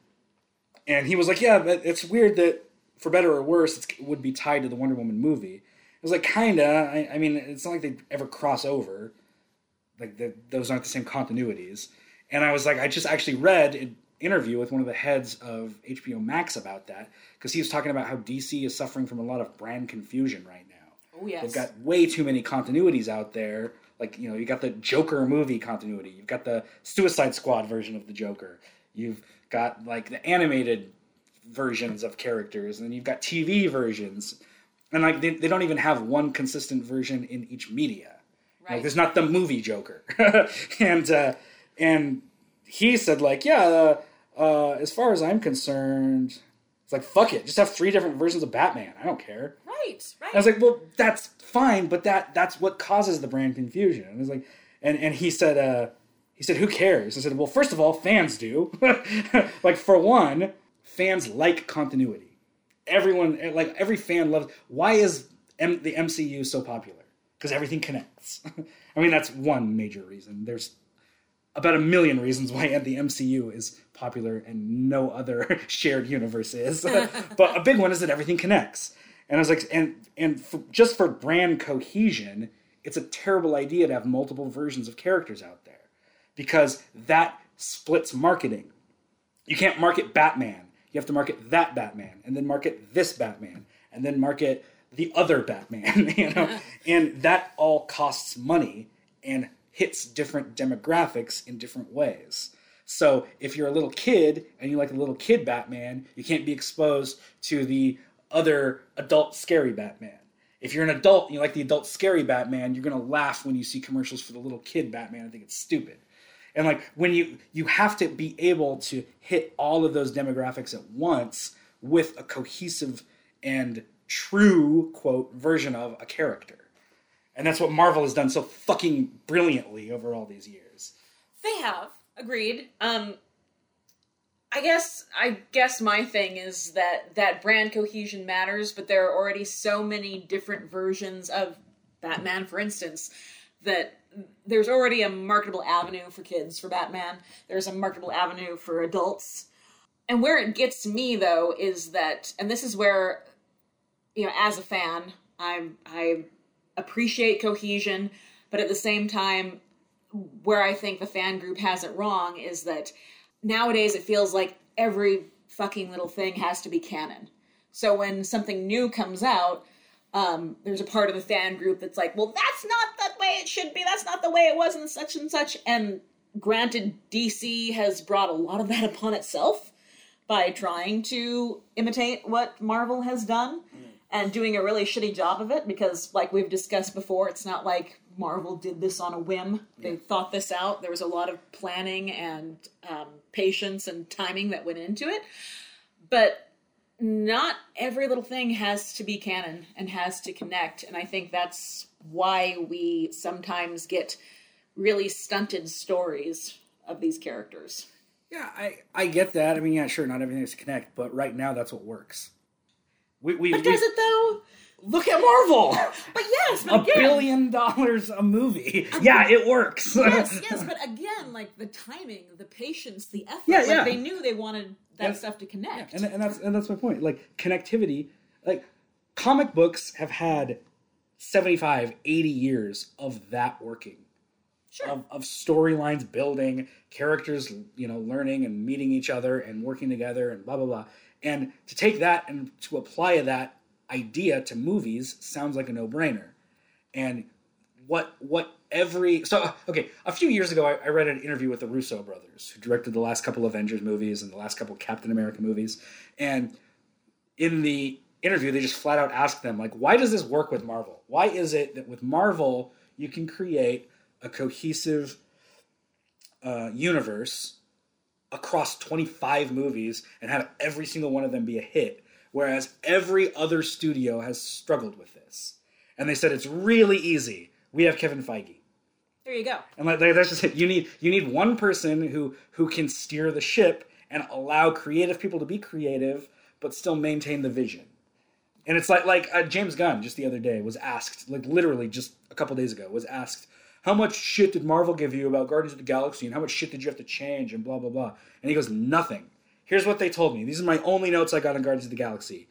And he was like, "Yeah, but it's weird that for better or worse, it would be tied to the Wonder Woman movie." I was like, "Kinda." I, I mean, it's not like they ever cross over like the, those aren't the same continuities. And I was like, I just actually read interview with one of the heads of HBO Max about that because he was talking about how DC is suffering from a lot of brand confusion right now. Oh yes. They've got way too many continuities out there. Like you know, you got the Joker movie continuity. You've got the Suicide Squad version of the Joker. You've got like the animated versions of characters, and then you've got TV versions, and like they, they don't even have one consistent version in each media. Like Right. there's not the movie Joker, <laughs> and uh, and he said like yeah, uh, uh, as far as I'm concerned, it's like fuck it, just have three different versions of Batman. I don't care. right. Right. I was like, well, that's fine, but that that's what causes the brand confusion. And I was like, and and he said, uh, he said, who cares? I said, well, first of all, fans do. <laughs> like for one, fans like continuity. Everyone, like every fan loves. Why is M- the MCU so popular? Because everything connects. <laughs> I mean, that's one major reason. There's about a million reasons why the MCU is popular and no other <laughs> shared universe is. <laughs> but a big one is that everything connects. And I was like, and and for, just for brand cohesion, it's a terrible idea to have multiple versions of characters out there because that splits marketing. You can't market Batman. You have to market that Batman, and then market this Batman, and then market the other Batman. <laughs> You know, and that all costs money and hits different demographics in different ways. So if you're a little kid and you like the little kid Batman, you can't be exposed to the other adult scary Batman. If you're an adult and you like the adult scary Batman, you're gonna laugh when you see commercials for the little kid Batman and think it's stupid. And like when you you have to be able to hit all of those demographics at once with a cohesive and true quote version of a character. And that's what Marvel has done so fucking brilliantly over all these years. They have agreed. Um, I guess I guess my thing is that that brand cohesion matters, but there are already so many different versions of Batman, for instance, that there's already a marketable avenue for kids for Batman. There's a marketable avenue for adults. And where it gets me though is that and this is where you know, as a fan, I'm I appreciate cohesion, but at the same time where I think the fan group has it wrong is that nowadays it feels like every fucking little thing has to be canon. So when something new comes out, um, there's a part of the fan group that's like, well, that's not the way it should be. That's not the way it was, and such and such. And granted, DC has brought a lot of that upon itself by trying to imitate what Marvel has done and doing a really shitty job of it because, like we've discussed before, it's not like Marvel did this on a whim. They thought this out. There was a lot of planning and um, patience and timing that went into it. But not every little thing has to be canon and has to connect. And I think that's why we sometimes get really stunted stories of these characters. Yeah, I, I get that. I mean, yeah, sure, not everything has to connect, but right now that's what works. We, we, But we- does it though? look at Marvel. <laughs> But yes, a again, billion dollars a movie. Yeah, it works. yes, <laughs> yes, but again, like the timing, the patience, the effort. Yeah, like yeah. they knew they wanted that stuff to connect. and, and that's and that's my point. Like connectivity, like comic books have had 75, 80 years of that working. sure. Of, of storylines building, characters, you know, learning and meeting each other and working together and blah blah blah. And to take that and to apply that idea to movies sounds like a no-brainer. And what what every so okay a few years ago I, I read an interview with the russo brothers who directed the last couple avengers movies and the last couple captain america movies and in the interview they just flat out asked them like why does this work with marvel why is it that with marvel you can create a cohesive uh, universe across 25 movies and have every single one of them be a hit whereas every other studio has struggled with this and they said it's really easy we have kevin feige there you go. and like, that's just it. You need you need one person who who can steer the ship and allow creative people to be creative, but still maintain the vision. And it's like like uh, James Gunn just the other day was asked, like literally just a couple days ago, was asked, "How much shit did Marvel give you about Guardians of the Galaxy, and how much shit did you have to change, and blah blah blah?" And he goes, "Nothing. Here's what they told me. These are my only notes I got on Guardians of the Galaxy."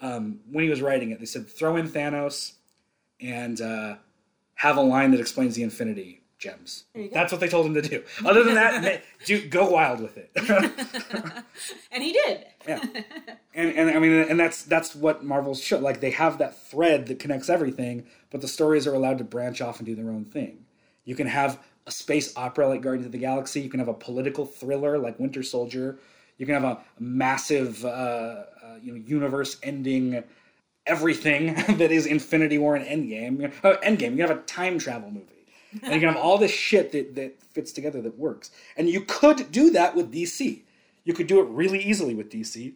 Um, when he was writing it, they said, "Throw in Thanos, and." Uh, have a line that explains the infinity gems. That's what they told him to do. Other than that, <laughs> do go wild with it. <laughs> And he did. yeah. And and I mean and that's that's what Marvel's show like they have that thread that connects everything, but the stories are allowed to branch off and do their own thing. You can have a space opera like Guardians of the Galaxy, you can have a political thriller like Winter Soldier, you can have a massive uh, uh, you know universe ending everything <laughs> that is Infinity War and Endgame. Uh, Endgame, you can have a time travel movie. And you can have all this shit that, that fits together that works. And you could do that with DC. You could do it really easily with DC.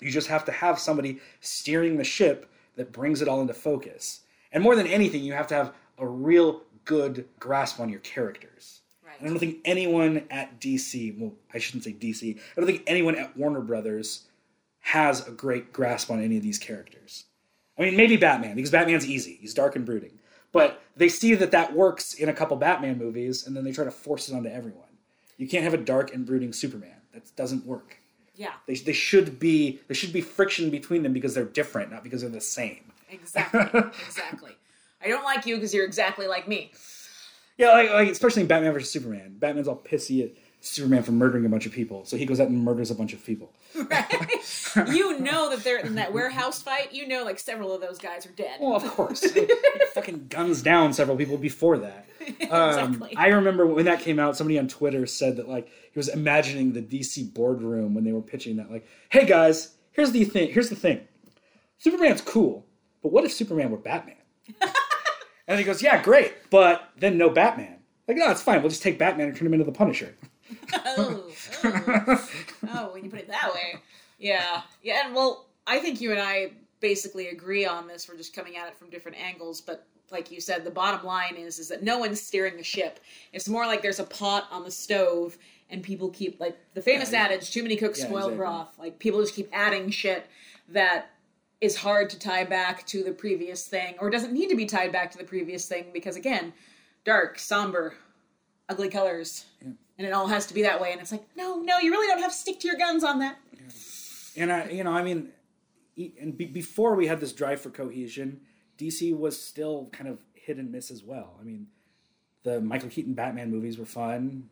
You just have to have somebody steering the ship that brings it all into focus. And more than anything, you have to have a real good grasp on your characters. Right. And I don't think anyone at DC, well, I shouldn't say DC, I don't think anyone at Warner Brothers has a great grasp on any of these characters. I mean, maybe Batman, because Batman's easy. He's dark and brooding. But they see that that works in a couple Batman movies, and then they try to force it onto everyone. You can't have a dark and brooding Superman. That doesn't work. Yeah, They, they should be there should be friction between them because they're different, not because they're the same. exactly. <laughs> exactly. I don't like you because you're exactly like me. Yeah, like, like especially in Batman versus Superman. Batman's all pissy at Superman for murdering a bunch of people. So he goes out and murders a bunch of people. <laughs> Right? you know that they're in that warehouse fight. You know, like several of those guys are dead. Well, of course. he <laughs> fucking guns down several people before that. <laughs> Um, Exactly. I remember when that came out, somebody on Twitter said that like he was imagining the DC boardroom when they were pitching that. Like, hey guys, here's the thing. Here's the thing. Superman's cool, but what if Superman were Batman? And he goes, yeah, great, but then no Batman. Like, no, it's fine. We'll just take Batman and turn him into the Punisher. <laughs> oh, oh. oh, when you put it that way. Yeah. Yeah, and well, I think you and I basically agree on this. We're just coming at it from different angles, but like you said, the bottom line is is that no one's steering the ship. It's more like there's a pot on the stove and people keep like the famous Yeah, adage, too many cooks Yeah, spoil exactly. broth. Like people just keep adding shit that is hard to tie back to the previous thing or doesn't need to be tied back to the previous thing because again, dark, somber, ugly colors. And it all has to be that way. And it's like, no, no, you really don't have to stick to your guns on that. And I, you know, I mean, and be, before we had this drive for cohesion, DC was still kind of hit and miss as well. I mean, the Michael Keaton Batman movies were fun.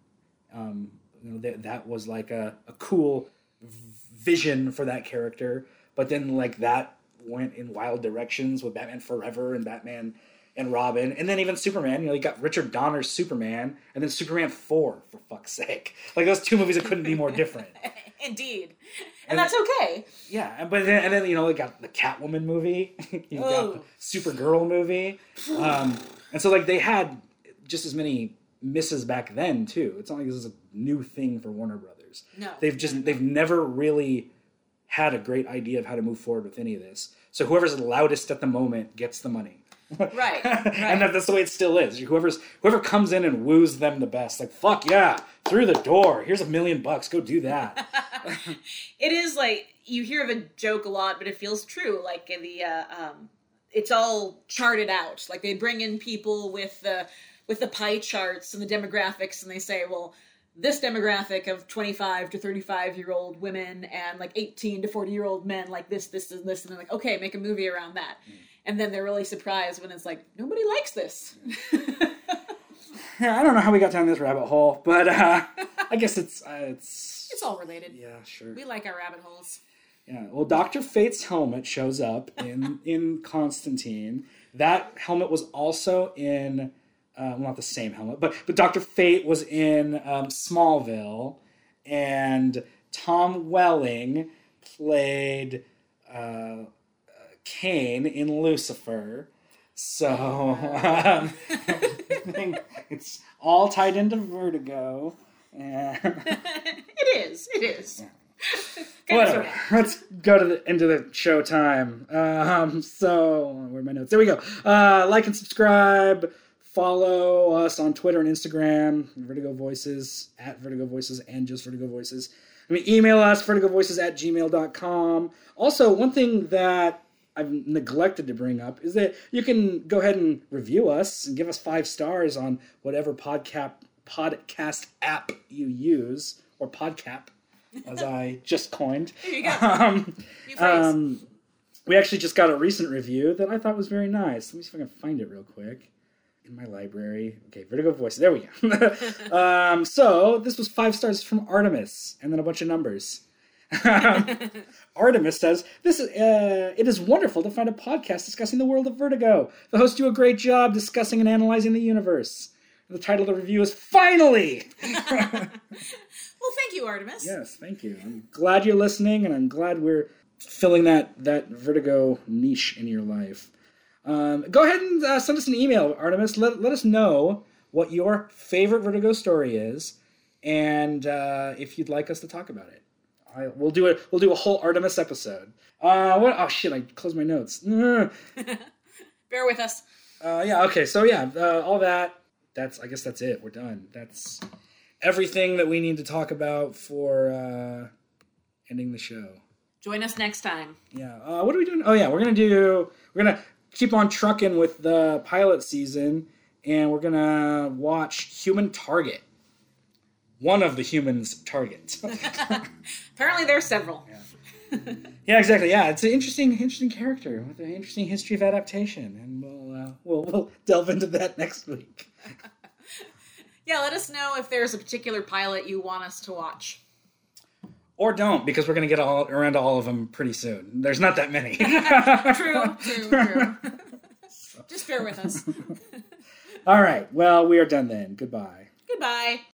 Um, you know, that that was like a, a cool vision for that character. But then, like that went in wild directions with Batman Forever and Batman and Robin, and then even Superman. You know, you got Richard Donner's Superman, and then Superman Four, for fuck's sake. Like those two movies that couldn't be more different. <laughs> Indeed. And- And, that's okay. Yeah, and- but then and then you know they got the Catwoman movie, <laughs> you got the Supergirl movie, um, and so like they had just as many misses back then too. It's not like this is a new thing for Warner Brothers. No. they've just they've never really had a great idea of how to move forward with any of this. So whoever's loudest at the moment gets the money. Right. <laughs> and right. that, that's the way it still is. Whoever's whoever comes in and woos them the best, like fuck yeah, through the door. Here's a million bucks. Go do that. <laughs> it is like you hear of a joke a lot, but it feels true. Like in the uh, um, it's all charted out. Like they bring in people with the with the pie charts and the demographics, and they say, well, this demographic of twenty five to thirty five year old women and like eighteen to forty year old men, like this, this, and this, and they're like, okay, make a movie around that. And then they're really surprised when it's like nobody likes this. Yeah, I don't know how we got down this rabbit hole, but uh, <laughs> I guess it's uh, it's it's all related. yeah, sure. We like our rabbit holes. Yeah, well, Doctor Fate's helmet shows up in in Constantine. That helmet was also in, uh, well, not the same helmet, but but Doctor Fate was in um, Smallville, and Tom Welling played uh, Cain in Lucifer. So <laughs> um, I think it's all tied into Vertigo. And <laughs> it is. It is. Of Whatever. Let's go to the end of the show time. Um, so where are my notes? There we go. Uh, like and subscribe. Follow us on Twitter and Instagram. Vertigo Voices at Vertigo Voices and just Vertigo Voices. I mean, email us vertigovoices at gmail.com. Also, one thing that I've neglected to bring up is that you can go ahead and review us and give us five stars on whatever podcast podcast app you use or podcap, as I <laughs> just coined. There you go. <laughs> Um, um, we actually just got a recent review that I thought was very nice. Let me see if I can find it real quick in my library. Okay, Vertigo Voice. There we go. <laughs> um, so this was five stars from Artemis, and then a bunch of numbers. <laughs> Artemis says, "This is uh, it is wonderful to find a podcast discussing the world of Vertigo. The hosts do a great job discussing and analyzing the universe. The title of the review is finally." <laughs> well, thank you, Artemis. Yes, thank you. I'm glad you're listening, and I'm glad we're filling that that Vertigo niche in your life. Um, go ahead and uh, send us an email, Artemis. Let, let us know what your favorite Vertigo story is, and uh, if you'd like us to talk about it. I, we'll do it. We'll do a whole Artemis episode. Uh, what? Oh shit! I closed my notes. <laughs> Bear with us. Uh, yeah. Okay. So yeah, uh, all that. That's. I guess that's it. We're done. That's everything that we need to talk about for uh, ending the show. Join us next time. Yeah. Uh, what are we doing? Oh yeah, we're gonna do. We're gonna keep on trucking with the pilot season, and we're gonna watch Human Target. One of the humans' targets. <laughs> <laughs> Apparently, there's several. yeah, exactly. Yeah, it's an interesting, interesting character with an interesting history of adaptation, and we'll uh, we'll we'll delve into that next week. <laughs> Yeah, let us know if there's a particular pilot you want us to watch. Or don't, because we're going to get all around to all of them pretty soon. There's not that many. <laughs> True, true, <laughs> true. Just bear with us. all right. Well, we are done then. Goodbye. Goodbye.